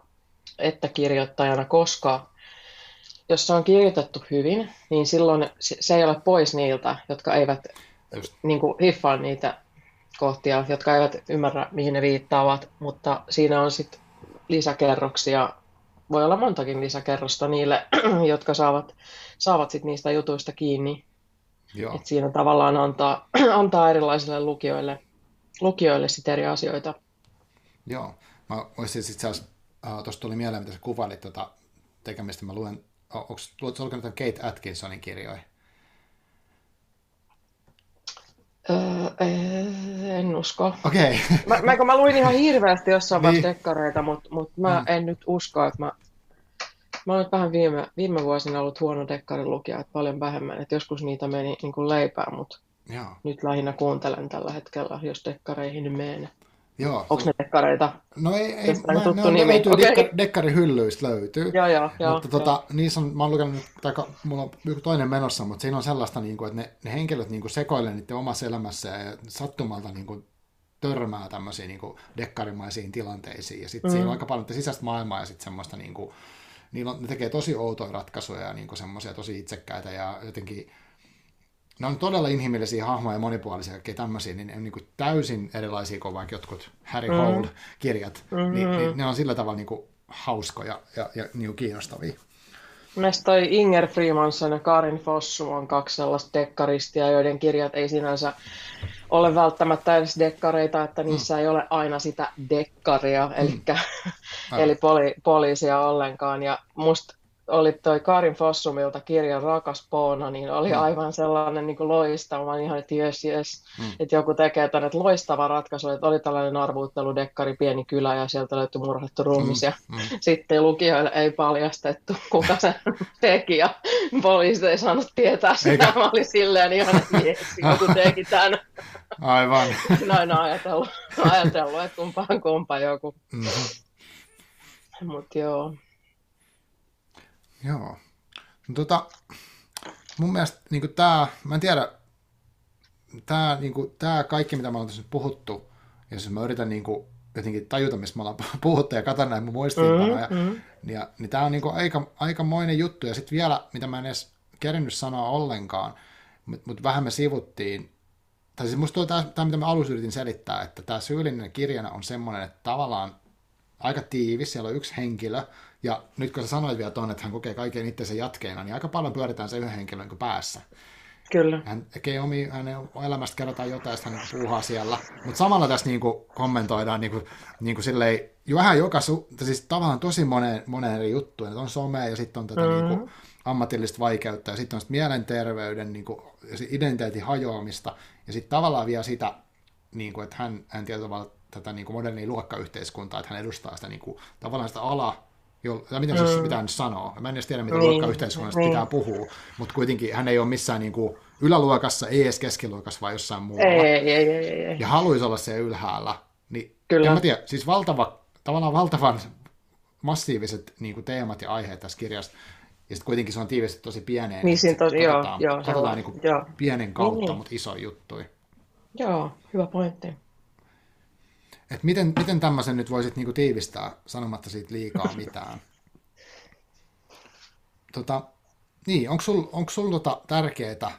B: että kirjoittajana, koska jos se on kirjoitettu hyvin, niin silloin se ei ole pois niiltä, jotka eivät niin kuin, hiffaa niitä kohtia, jotka eivät ymmärrä, mihin ne viittaavat, mutta siinä on sitten lisäkerroksia, voi olla montakin lisäkerrosta niille, jotka saavat, saavat sit niistä jutuista kiinni. Joo. Et siinä tavallaan antaa, antaa erilaisille lukijoille, lukijoille sit eri asioita.
A: Joo, mä olisin itse asiassa, äh, tuosta tuli mieleen, mitä sä kuvailit tuota tekemistä, mä luen Onko luetko lukenut Kate Atkinsonin kirjoja?
B: Öö, en usko.
A: Okei.
B: Okay. mä, mä, mä, luin ihan hirveästi jossain niin. dekkareita, mutta mut mä mm. en nyt usko, että mä... Mä olen vähän viime, viime vuosina ollut huono dekkarin lukija, että paljon vähemmän. Että joskus niitä meni niin kuin leipään, mutta Joo. nyt lähinnä kuuntelen tällä hetkellä, jos dekkareihin menen.
A: Joo.
B: Onko ne dekkareita?
A: No ei, ei mä, ne, on, ne löytyy okay. dekkar, dekkarihyllyistä löytyy.
B: Joo, joo, joo.
A: Mutta tota, niissä on, mä oon lukenut, tai mulla on toinen menossa, mutta siinä on sellaista, niin kuin, että ne, ne henkilöt niin kuin sekoilee niiden omassa elämässä ja sattumalta niin kuin, törmää tämmöisiin niin kuin, dekkarimaisiin tilanteisiin. Ja sitten mm. siinä on aika paljon sisäistä maailmaa ja sitten semmoista, niin kuin, niillä on, ne tekee tosi outoja ratkaisuja ja niin semmoisia tosi itsekkäitä ja jotenkin ne on todella inhimillisiä hahmoja ja monipuolisia kaikkea tämmöisiä, niin ne on niin kuin täysin erilaisia kuin vaikka jotkut Harry mm. Hole-kirjat, mm-hmm. niin, niin ne on sillä tavalla niin kuin hauskoja ja, ja niin kuin kiinnostavia.
B: Mielestäni toi Inger Freemanson ja Karin Fossum on kaksi sellaista dekkaristia, joiden kirjat ei sinänsä ole välttämättä edes dekkareita, että niissä mm. ei ole aina sitä dekkaria, mm. eli, eli poli, poliisia ollenkaan. Ja musta oli toi Karin Fossumilta kirja Rakas Poona, niin oli mm. aivan sellainen niin loistava, ihan, että jes, jes, mm. että joku tekee tänne, että loistava ratkaisu, että oli tällainen arvuutteludekkari, pieni kylä ja sieltä löytyi murhattu ruumis mm. ja mm. sitten lukijoille ei paljastettu, kuka se teki ja poliisi ei saanut tietää sitä, Eikä. mä olin silleen ihan, että jes, joku teki tämän.
A: Aivan.
B: Noin ajatellut, ajatellut että kumpaan kumpa joku. Mm-hmm. Mutta joo.
A: Joo. No, tota, mun mielestä niin tämä, mä en tiedä, tämä, niin kuin, tämä kaikki, mitä me ollaan tässä puhuttu, ja jos mä yritän niin kuin, jotenkin tajuta, mistä me ollaan puhuttu ja katson näin mun muistiinpanoja, mm-hmm. niin, niin tämä on niin kuin aika, aikamoinen juttu. Ja sitten vielä, mitä mä en edes kerinyt sanoa ollenkaan, mutta mut vähän me sivuttiin, tai siis musta tämä, tämä, mitä mä alussa yritin selittää, että tämä syyllinen kirjana on semmoinen, että tavallaan aika tiivis, siellä on yksi henkilö, ja nyt kun sä sanoit vielä tuonne, että hän kokee kaiken itsensä jatkeena, niin aika paljon pyöritään se yhden henkilön päässä.
B: Kyllä.
A: Hän tekee omi, hänen elämästä kerrotaan jotain, sitten hän puuhaa siellä. Mutta samalla tässä niin kuin kommentoidaan niin kuin, niin kuin silleen, jo vähän joka, su- siis tavallaan tosi moneen, moneen eri juttuun. On somea ja sitten on tätä mm-hmm. niin kuin, ammatillista vaikeutta ja sitten on mielenterveyden niin kuin, identiteetin hajoamista ja sitten tavallaan vielä sitä, niin kuin, että hän, hän tietyllä tavalla tätä niin kuin modernia luokkayhteiskuntaa, että hän edustaa sitä niin kuin, tavallaan sitä ala, jo, tai miten se mm. pitää nyt sanoa. Mä en edes tiedä, miten niin, luokkayhteiskunnasta niin. pitää puhua, mutta kuitenkin hän ei ole missään niin kuin yläluokassa, ei edes keskiluokassa, vaan jossain muualla.
B: Ei, ei, ei, ei, ei.
A: Ja haluaisi olla siellä ylhäällä. Niin, Kyllä. En mä tiedä, siis valtava, tavallaan valtavan massiiviset niin kuin teemat ja aiheet tässä kirjassa, ja sitten kuitenkin se on tiivistetty tosi pieneen.
B: Niin siinä tosi,
A: joo,
B: joo.
A: Katsotaan niin kuin joo. pienen kautta, niin, niin. mutta iso juttu.
B: Joo, hyvä pointti.
A: Et miten, miten tämmöisen nyt voisit niinku tiivistää sanomatta siitä liikaa mitään? tota, niin, onko sulla onko sul tota tärkeää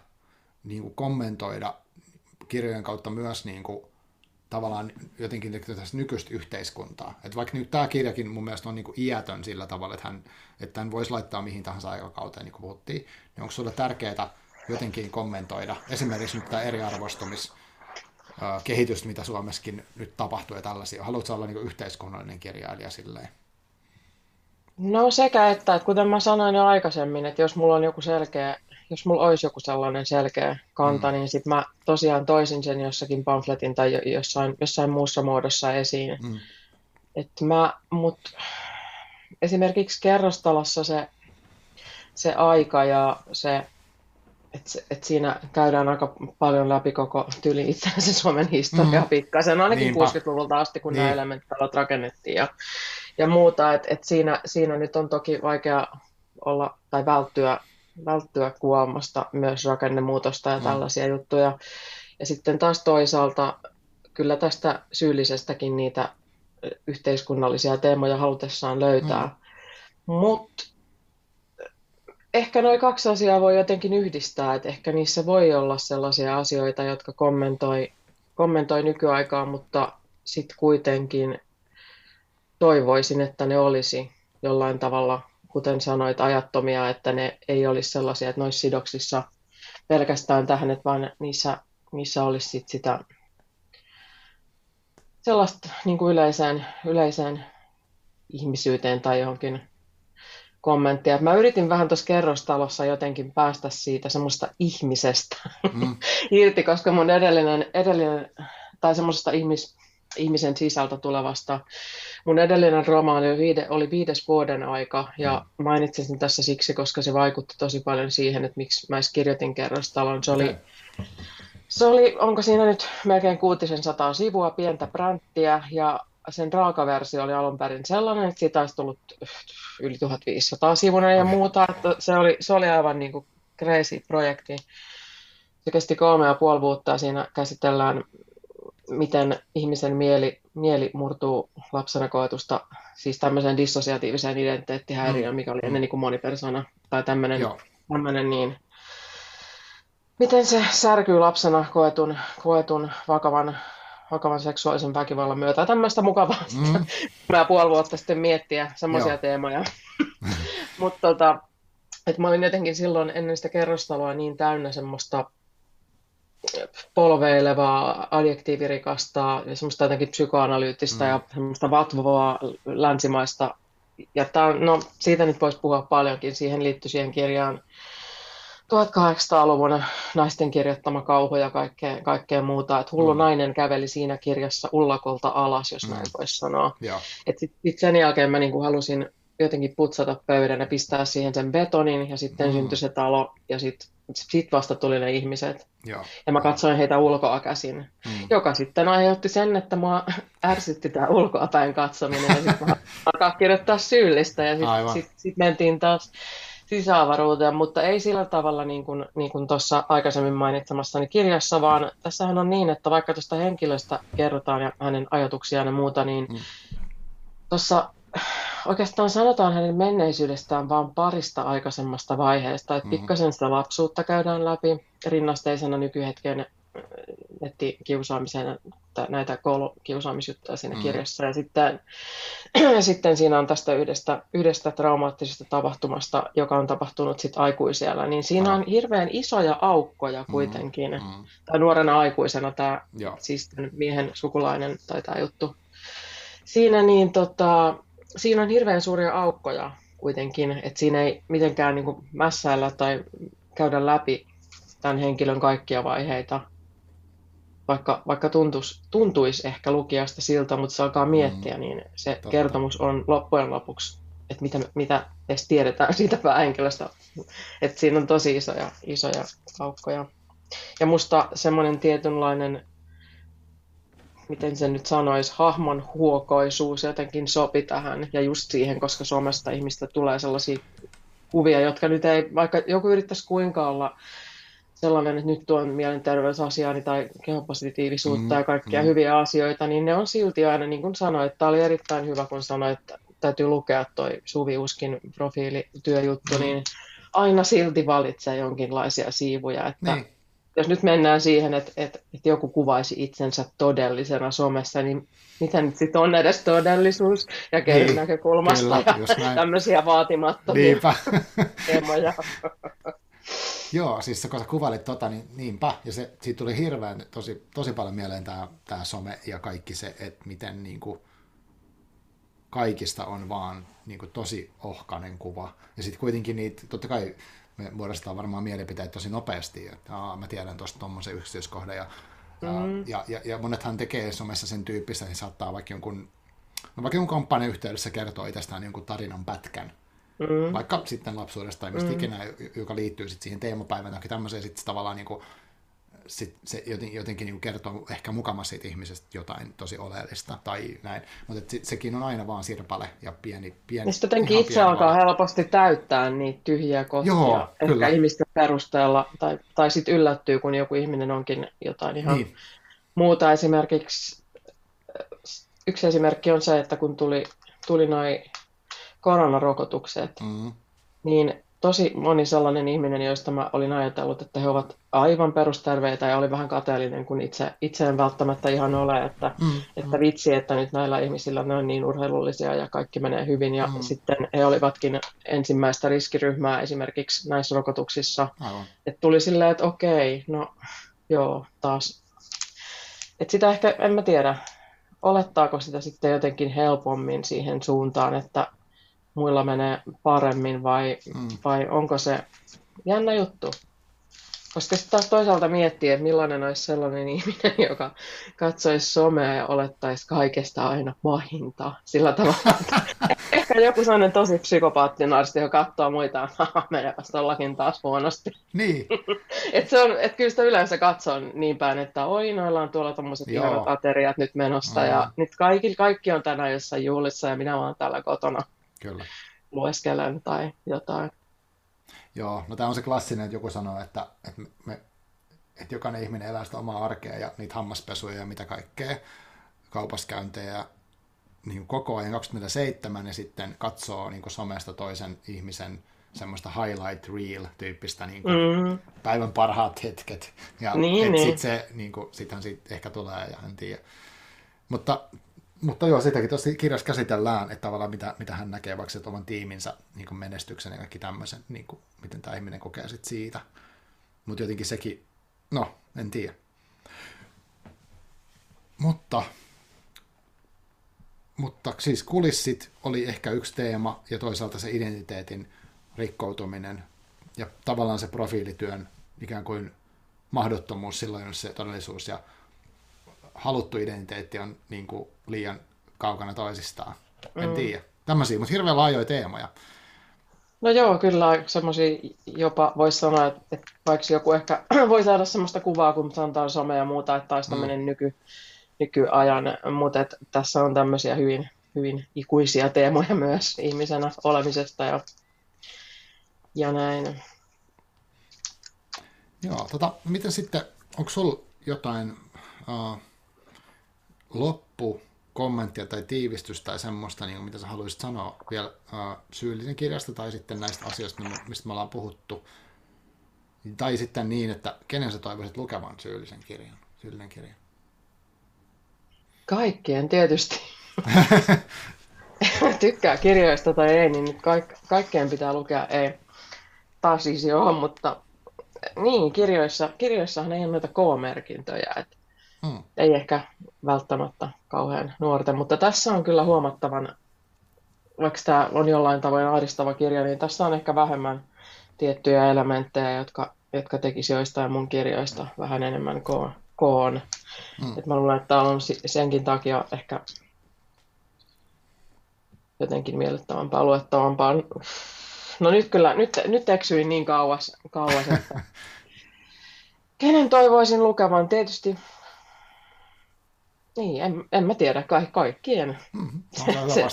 A: niinku kommentoida kirjojen kautta myös niinku, tavallaan jotenkin tässä nykyistä yhteiskuntaa. Et vaikka nyt tämä kirjakin mun mielestä on niinku iätön sillä tavalla, että hän, että hän voisi laittaa mihin tahansa aikakauteen, niin kuin puhuttiin, niin onko sulle tärkeää jotenkin kommentoida esimerkiksi nyt tämä eriarvoistumis kehitystä, mitä Suomessakin nyt tapahtuu ja tällaisia. Haluatko olla niin yhteiskunnallinen kirjailija silleen?
B: No sekä että, että kuten mä sanoin jo aikaisemmin, että jos mulla on joku selkeä, jos mulla olisi joku sellainen selkeä kanta, mm. niin sitten mä tosiaan toisin sen jossakin pamfletin tai jossain, jossain muussa muodossa esiin. Mm. Että mä, mut esimerkiksi kerrostalossa se, se aika ja se et, et siinä käydään aika paljon läpi koko tyli itse asiassa Suomen historia mm. pikkasen, ainakin Niinpä. 60-luvulta asti, kun niin. nämä elementtitalot rakennettiin ja, ja muuta. Et, et siinä, siinä nyt on toki vaikea olla tai välttyä, välttyä kuvaamasta myös rakennemuutosta ja mm. tällaisia juttuja. Ja sitten taas toisaalta kyllä tästä syyllisestäkin niitä yhteiskunnallisia teemoja halutessaan löytää. Mm. Mutta ehkä noin kaksi asiaa voi jotenkin yhdistää, että ehkä niissä voi olla sellaisia asioita, jotka kommentoi, kommentoi nykyaikaa, mutta sitten kuitenkin toivoisin, että ne olisi jollain tavalla, kuten sanoit, ajattomia, että ne ei olisi sellaisia, että olisi sidoksissa pelkästään tähän, että vaan niissä, niissä olisi sit sitä sellaista niin kuin yleiseen, yleiseen ihmisyyteen tai johonkin kommenttia. Mä yritin vähän tuossa kerrostalossa jotenkin päästä siitä semmoista ihmisestä mm. irti, koska mun edellinen, edellinen tai semmoisesta ihmis, ihmisen sisältä tulevasta, mun edellinen romaani oli, viide, oli viides vuoden aika, ja mm. mainitsin sen tässä siksi, koska se vaikutti tosi paljon siihen, että miksi mä edes kirjoitin kerrostalon. Se oli, okay. se oli, onko siinä nyt melkein kuutisen sataa sivua, pientä bränttiä, ja sen raakaversio oli alun perin sellainen, että siitä olisi tullut yli 1500 sivunen ja muuta, että se oli, se oli aivan niin kuin crazy projekti. Se kesti kolme ja puoli vuotta ja siinä käsitellään, miten ihmisen mieli, mieli murtuu lapsena koetusta, siis tämmöiseen dissosiatiiviseen identiteettihäiriöön, mm. mikä oli ennen niin kuin monipersona, tai tämmöinen, tämmöinen niin, miten se särkyy lapsena koetun, koetun vakavan vakavan seksuaalisen väkivallan myötä. Tämmöistä mukavaa mm. mä puoli vuotta sitten miettiä semmoisia teemoja. Mutta tota, et mä olin jotenkin silloin ennen sitä kerrostaloa niin täynnä semmoista polveilevaa, adjektiivirikasta ja semmoista jotenkin psykoanalyyttistä mm. ja semmoista vatvovaa länsimaista. Ja tää, no, siitä nyt voisi puhua paljonkin. Siihen liittyy siihen kirjaan 1800-luvun naisten kirjoittama kauhu ja kaikkea, kaikkea muuta. Että hullu mm. nainen käveli siinä kirjassa ullakolta alas, jos mm. näin voisi sanoa. Sitten sit sen jälkeen mä niinku halusin jotenkin putsata pöydän ja pistää siihen sen betonin ja sitten mm. syntyi se talo ja sitten sit vasta tuli ne ihmiset. Ja, ja mä katsoin heitä ulkoa käsin, mm. joka sitten aiheutti sen, että mua ärsytti tämä ulkoa päin katsominen ja sitten mä alkaa kirjoittaa syyllistä ja sitten sit, sit mentiin taas sisäavaruuteen, mutta ei sillä tavalla niin kuin, niin kuin tuossa aikaisemmin mainitsemassani kirjassa, vaan tässähän on niin, että vaikka tuosta henkilöstä kerrotaan ja hänen ajatuksiaan ja muuta, niin mm. tuossa oikeastaan sanotaan hänen menneisyydestään vain parista aikaisemmasta vaiheesta, että mm. pikkasen sitä lapsuutta käydään läpi rinnasteisena nykyhetken nettikiusaamiseen, näitä koulukiusaamisjuttuja siinä mm. kirjassa. Ja sitten, sitten siinä on tästä yhdestä, yhdestä traumaattisesta tapahtumasta, joka on tapahtunut sitten aikuisella, niin siinä on hirveän isoja aukkoja mm. kuitenkin. Mm. Mm. Tai nuorena aikuisena tämä, siis miehen sukulainen tai tämä juttu. Siinä, niin tota, siinä on hirveän suuria aukkoja kuitenkin, että siinä ei mitenkään niin mässäillä tai käydä läpi tämän henkilön kaikkia vaiheita vaikka, vaikka tuntuisi, tuntuisi ehkä lukijasta siltä, mutta se alkaa miettiä, mm. niin se Totta. kertomus on loppujen lopuksi, että mitä, mitä edes tiedetään siitä päähenkilöstä. Että siinä on tosi isoja, isoja aukkoja. Ja musta semmoinen tietynlainen, miten se nyt sanoisi, hahmon huokoisuus jotenkin sopi tähän. Ja just siihen, koska Suomesta ihmistä tulee sellaisia kuvia, jotka nyt ei, vaikka joku yrittäisi kuinka olla sellainen, että nyt tuon mielenterveysasiaani tai kehopositiivisuutta mm, ja kaikkia mm. hyviä asioita, niin ne on silti aina, niin kuin sanoit, tämä oli erittäin hyvä, kun sanoit, että täytyy lukea toi Suvi Uskin profiilityöjuttu, mm. niin aina silti valitsee jonkinlaisia siivuja, että niin. jos nyt mennään siihen, että, että, että joku kuvaisi itsensä todellisena somessa, niin mitä nyt sitten on edes todellisuus ja kenen niin, näkökulmasta kyllä, ja tämmöisiä vaatimattomia Niinpä. teemoja.
A: Joo, siis kun sä kuvailit tota, niin niinpä, ja se, siitä tuli hirveän tosi, tosi paljon mieleen tämä, tämä some ja kaikki se, että miten niin kuin, kaikista on vaan niin kuin, tosi ohkainen kuva. Ja sitten kuitenkin niitä, totta kai me muodostetaan varmaan mielipiteet tosi nopeasti, että aa, mä tiedän tuosta tuommoisen yksityiskohdan, ja, mm. ja, ja, ja, monethan tekee somessa sen tyyppistä, niin saattaa vaikka jonkun, no vaikka jonkun kampanjan yhteydessä kertoa itsestään jonkun tarinan pätkän, mm. vaikka sitten lapsuudesta tai mistä mm. ikinä, joka liittyy sitten siihen teemapäivään tai tämmöiseen, sitten tavallaan niin kuin, sit se jotenkin, jotenkin niin kertoo ehkä mukamassa siitä ihmisestä jotain tosi oleellista tai näin, mutta se, sekin on aina vaan sirpale ja pieni, pieni
B: Ja sitten jotenkin itse alkaa valo. helposti täyttää niitä tyhjiä kohtia Joo, ehkä kyllä. ihmisten perusteella, tai, tai sitten yllättyy, kun joku ihminen onkin jotain ihan niin. muuta. Esimerkiksi yksi esimerkki on se, että kun tuli, tuli noin koronarokotukset, mm. niin tosi moni sellainen ihminen, joista mä olin ajatellut, että he ovat aivan perusterveitä ja oli vähän kateellinen, kun itse, itse en välttämättä ihan ole, että, mm, että vitsi, että nyt näillä ihmisillä ne on niin urheilullisia ja kaikki menee hyvin. Ja mm. sitten he olivatkin ensimmäistä riskiryhmää esimerkiksi näissä rokotuksissa. Aivan. Että tuli silleen, että okei, no joo, taas. Että sitä ehkä, en mä tiedä, olettaako sitä sitten jotenkin helpommin siihen suuntaan, että muilla menee paremmin vai, mm. vai onko se jännä juttu? Koska sitten taas toisaalta miettii, että millainen olisi sellainen ihminen, joka katsoisi somea ja olettaisi kaikesta aina pahinta. Sillä tavalla, että ehkä joku sellainen tosi psykopaattinen arsti, joka katsoo muita, että menepäs tollakin taas huonosti.
A: Niin.
B: et se on, et kyllä sitä yleensä katsoo niin päin, että oi, noilla on tuolla tommoset ihanat ateriat nyt menossa mm. ja nyt kaikki, kaikki on tänään jossain juhlissa ja minä olen täällä kotona.
A: Kyllä.
B: Lueskelen tai jotain.
A: Joo, no tämä on se klassinen, että joku sanoo, että, että, me, että jokainen ihminen elää sitä omaa arkea ja niitä hammaspesuja ja mitä kaikkea, kaupaskäyntejä niin koko ajan 27 ja sitten katsoo niin somesta toisen ihmisen semmoista highlight reel-tyyppistä niin kuin mm. päivän parhaat hetket. Ja niin, niin. Sitten se, niin kuin, sittenhän siitä ehkä tulee ja en tiedä. Mutta mutta joo, sitäkin tuossa kirjassa käsitellään, että tavallaan mitä, mitä hän näkee vaikka että oman tiiminsä niin menestyksen ja kaikki tämmöisen, niin kuin, miten tämä ihminen kokee sit siitä. Mutta jotenkin sekin, no, en tiedä. Mutta, mutta siis kulissit oli ehkä yksi teema ja toisaalta se identiteetin rikkoutuminen ja tavallaan se profiilityön ikään kuin mahdottomuus silloin, jos se todellisuus ja haluttu identiteetti on niin kuin liian kaukana toisistaan. En mm. tiedä. Tämmöisiä, mutta hirveän laajoja teemoja.
B: No joo, kyllä semmoisia jopa voisi sanoa, että, että vaikka joku ehkä voi saada semmoista kuvaa, kun sanotaan some ja muuta, että taisi tämmöinen mm. nyky, nykyajan, mutta että tässä on tämmöisiä hyvin, hyvin ikuisia teemoja myös ihmisenä olemisesta ja, ja näin.
A: Joo, tota, miten sitten, onko sulla jotain uh, loppu kommenttia tai tiivistystä tai semmoista, niin mitä sä haluaisit sanoa vielä uh, syyllisen kirjasta tai sitten näistä asioista, mistä me ollaan puhuttu. Tai sitten niin, että kenen sä toivoisit lukevan syyllisen kirjan, syyllinen kirja?
B: Kaikkien tietysti. Tykkää kirjoista tai ei, niin kaik- kaikkeen pitää lukea. Ei, taas siis joo, mutta niin, kirjoissa, kirjoissahan ei ole noita K-merkintöjä. Että Hmm. Ei ehkä välttämättä kauhean nuorten, mutta tässä on kyllä huomattavan, vaikka tämä on jollain tavoin ahdistava kirja, niin tässä on ehkä vähemmän tiettyjä elementtejä, jotka, jotka tekisi joistain mun kirjoista vähän enemmän ko- koon. Hmm. Et mä luulen, että tämä on senkin takia ehkä jotenkin miellyttävämpää luettavampaa. No nyt kyllä, nyt, nyt eksyin niin kauas, kauas että kenen toivoisin lukevan? Tietysti niin, en, en mä tiedä, ka- kaikkien. Mm, se,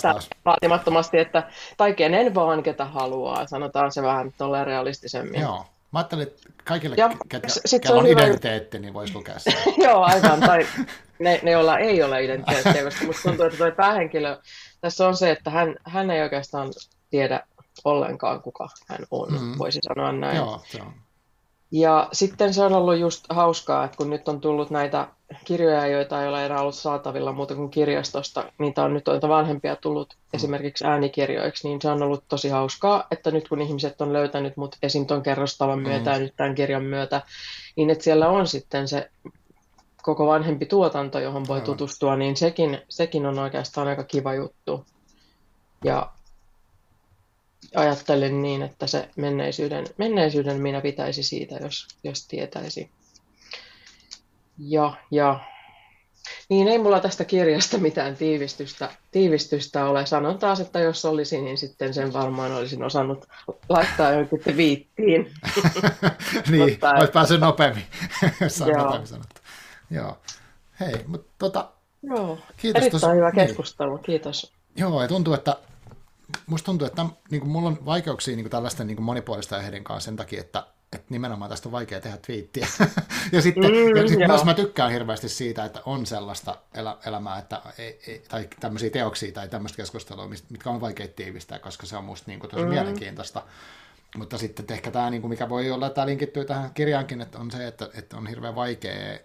B: vaatimattomasti, että, tai kenen vaan, ketä haluaa, sanotaan se vähän tolleen realistisemmin.
A: Joo, mä ajattelin, että kaikille, ja, ketä, sit on, on identiteetti, niin voisi lukea sen.
B: Joo, aivan, tai ne, ne, joilla ei ole identiteettiä, koska musta tuntuu, että tuo päähenkilö, tässä on se, että hän, hän ei oikeastaan tiedä ollenkaan, kuka hän on, mm. voisi sanoa näin.
A: Joo, se on.
B: Ja sitten se on ollut just hauskaa, että kun nyt on tullut näitä kirjoja, joita ei ole enää ollut saatavilla muuta kuin kirjastosta, niitä on nyt noita vanhempia tullut mm. esimerkiksi äänikirjoiksi, niin se on ollut tosi hauskaa, että nyt kun ihmiset on löytänyt mut esim. ton kerrostavan myötä mm. ja nyt tämän kirjan myötä, niin että siellä on sitten se koko vanhempi tuotanto, johon voi tutustua, niin sekin, sekin on oikeastaan aika kiva juttu. Ja ajattelen niin, että se menneisyyden, menneisyyden minä pitäisi siitä, jos, jos tietäisi. Ja, ja Niin ei mulla tästä kirjasta mitään tiivistystä, tiivistystä ole. Sanon taas, että jos olisi, niin sitten sen varmaan olisin osannut laittaa jonkin viittiin.
A: niin, mutta, olisi päässyt nopeammin, on nopeammin sanottu. Joo. Hei, mutta tota,
B: Joo, kiitos erittäin tos, hyvä niin. keskustelu, niin. kiitos.
A: Joo, ja tuntuu, että musta tuntuu, että niin kuin mulla on vaikeuksia niin kuin tällaisten niin kuin monipuolisten aiheiden kanssa sen takia, että, että nimenomaan tästä on vaikea tehdä twiittiä. ja sitten mm, ja sit myös mä tykkään hirveästi siitä, että on sellaista elä, elämää, että ei, ei, tai tämmöisiä teoksia tai tämmöistä keskustelua, mitkä on vaikea tiivistää, koska se on musta niin kuin tosi mm. mielenkiintoista. Mutta sitten ehkä tämä, niin kuin mikä voi olla, että tämä linkittyy tähän kirjaankin, että on se, että, että on hirveän vaikea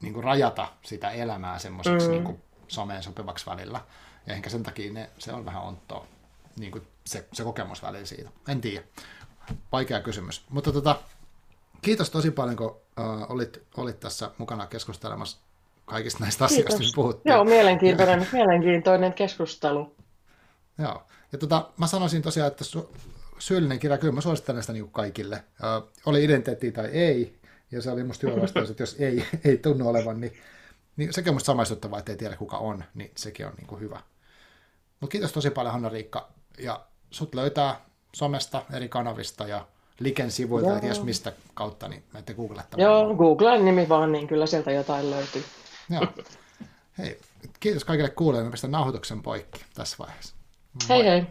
A: niin kuin rajata sitä elämää semmoiseksi mm. niin kuin someen sopivaksi välillä. Ja ehkä sen takia ne, se on vähän onttoa, niin kuin se, se kokemus välillä siitä. En tiedä. Vaikea kysymys. Mutta tota, kiitos tosi paljon, kun uh, olit, olit tässä mukana keskustelemassa kaikista näistä kiitos. asioista, joista puhuttiin.
B: Joo, mielenkiintoinen, mielenkiintoinen keskustelu.
A: Joo. Ja tota, mä sanoisin tosiaan, että su- syyllinen kirja, kyllä mä suosittelen sitä niin kaikille. Uh, oli identiteetti tai ei, ja se oli musta hyvä vastaus, että jos ei, ei tunnu olevan, niin, niin sekin on musta samaistuttavaa, että ei tiedä kuka on, niin sekin on niin kuin hyvä. Mutta kiitos tosi paljon Hanna-Riikka, ja sut löytää somesta, eri kanavista ja Liken sivuilta, ja ties mistä kautta, niin menette googlettamaan.
B: Joo, Googleen nimi vaan, niin kyllä sieltä jotain löytyy.
A: Joo. Hei, kiitos kaikille kuulijoille, mä pistän nauhoituksen poikki tässä vaiheessa.
B: Moi. Hei hei.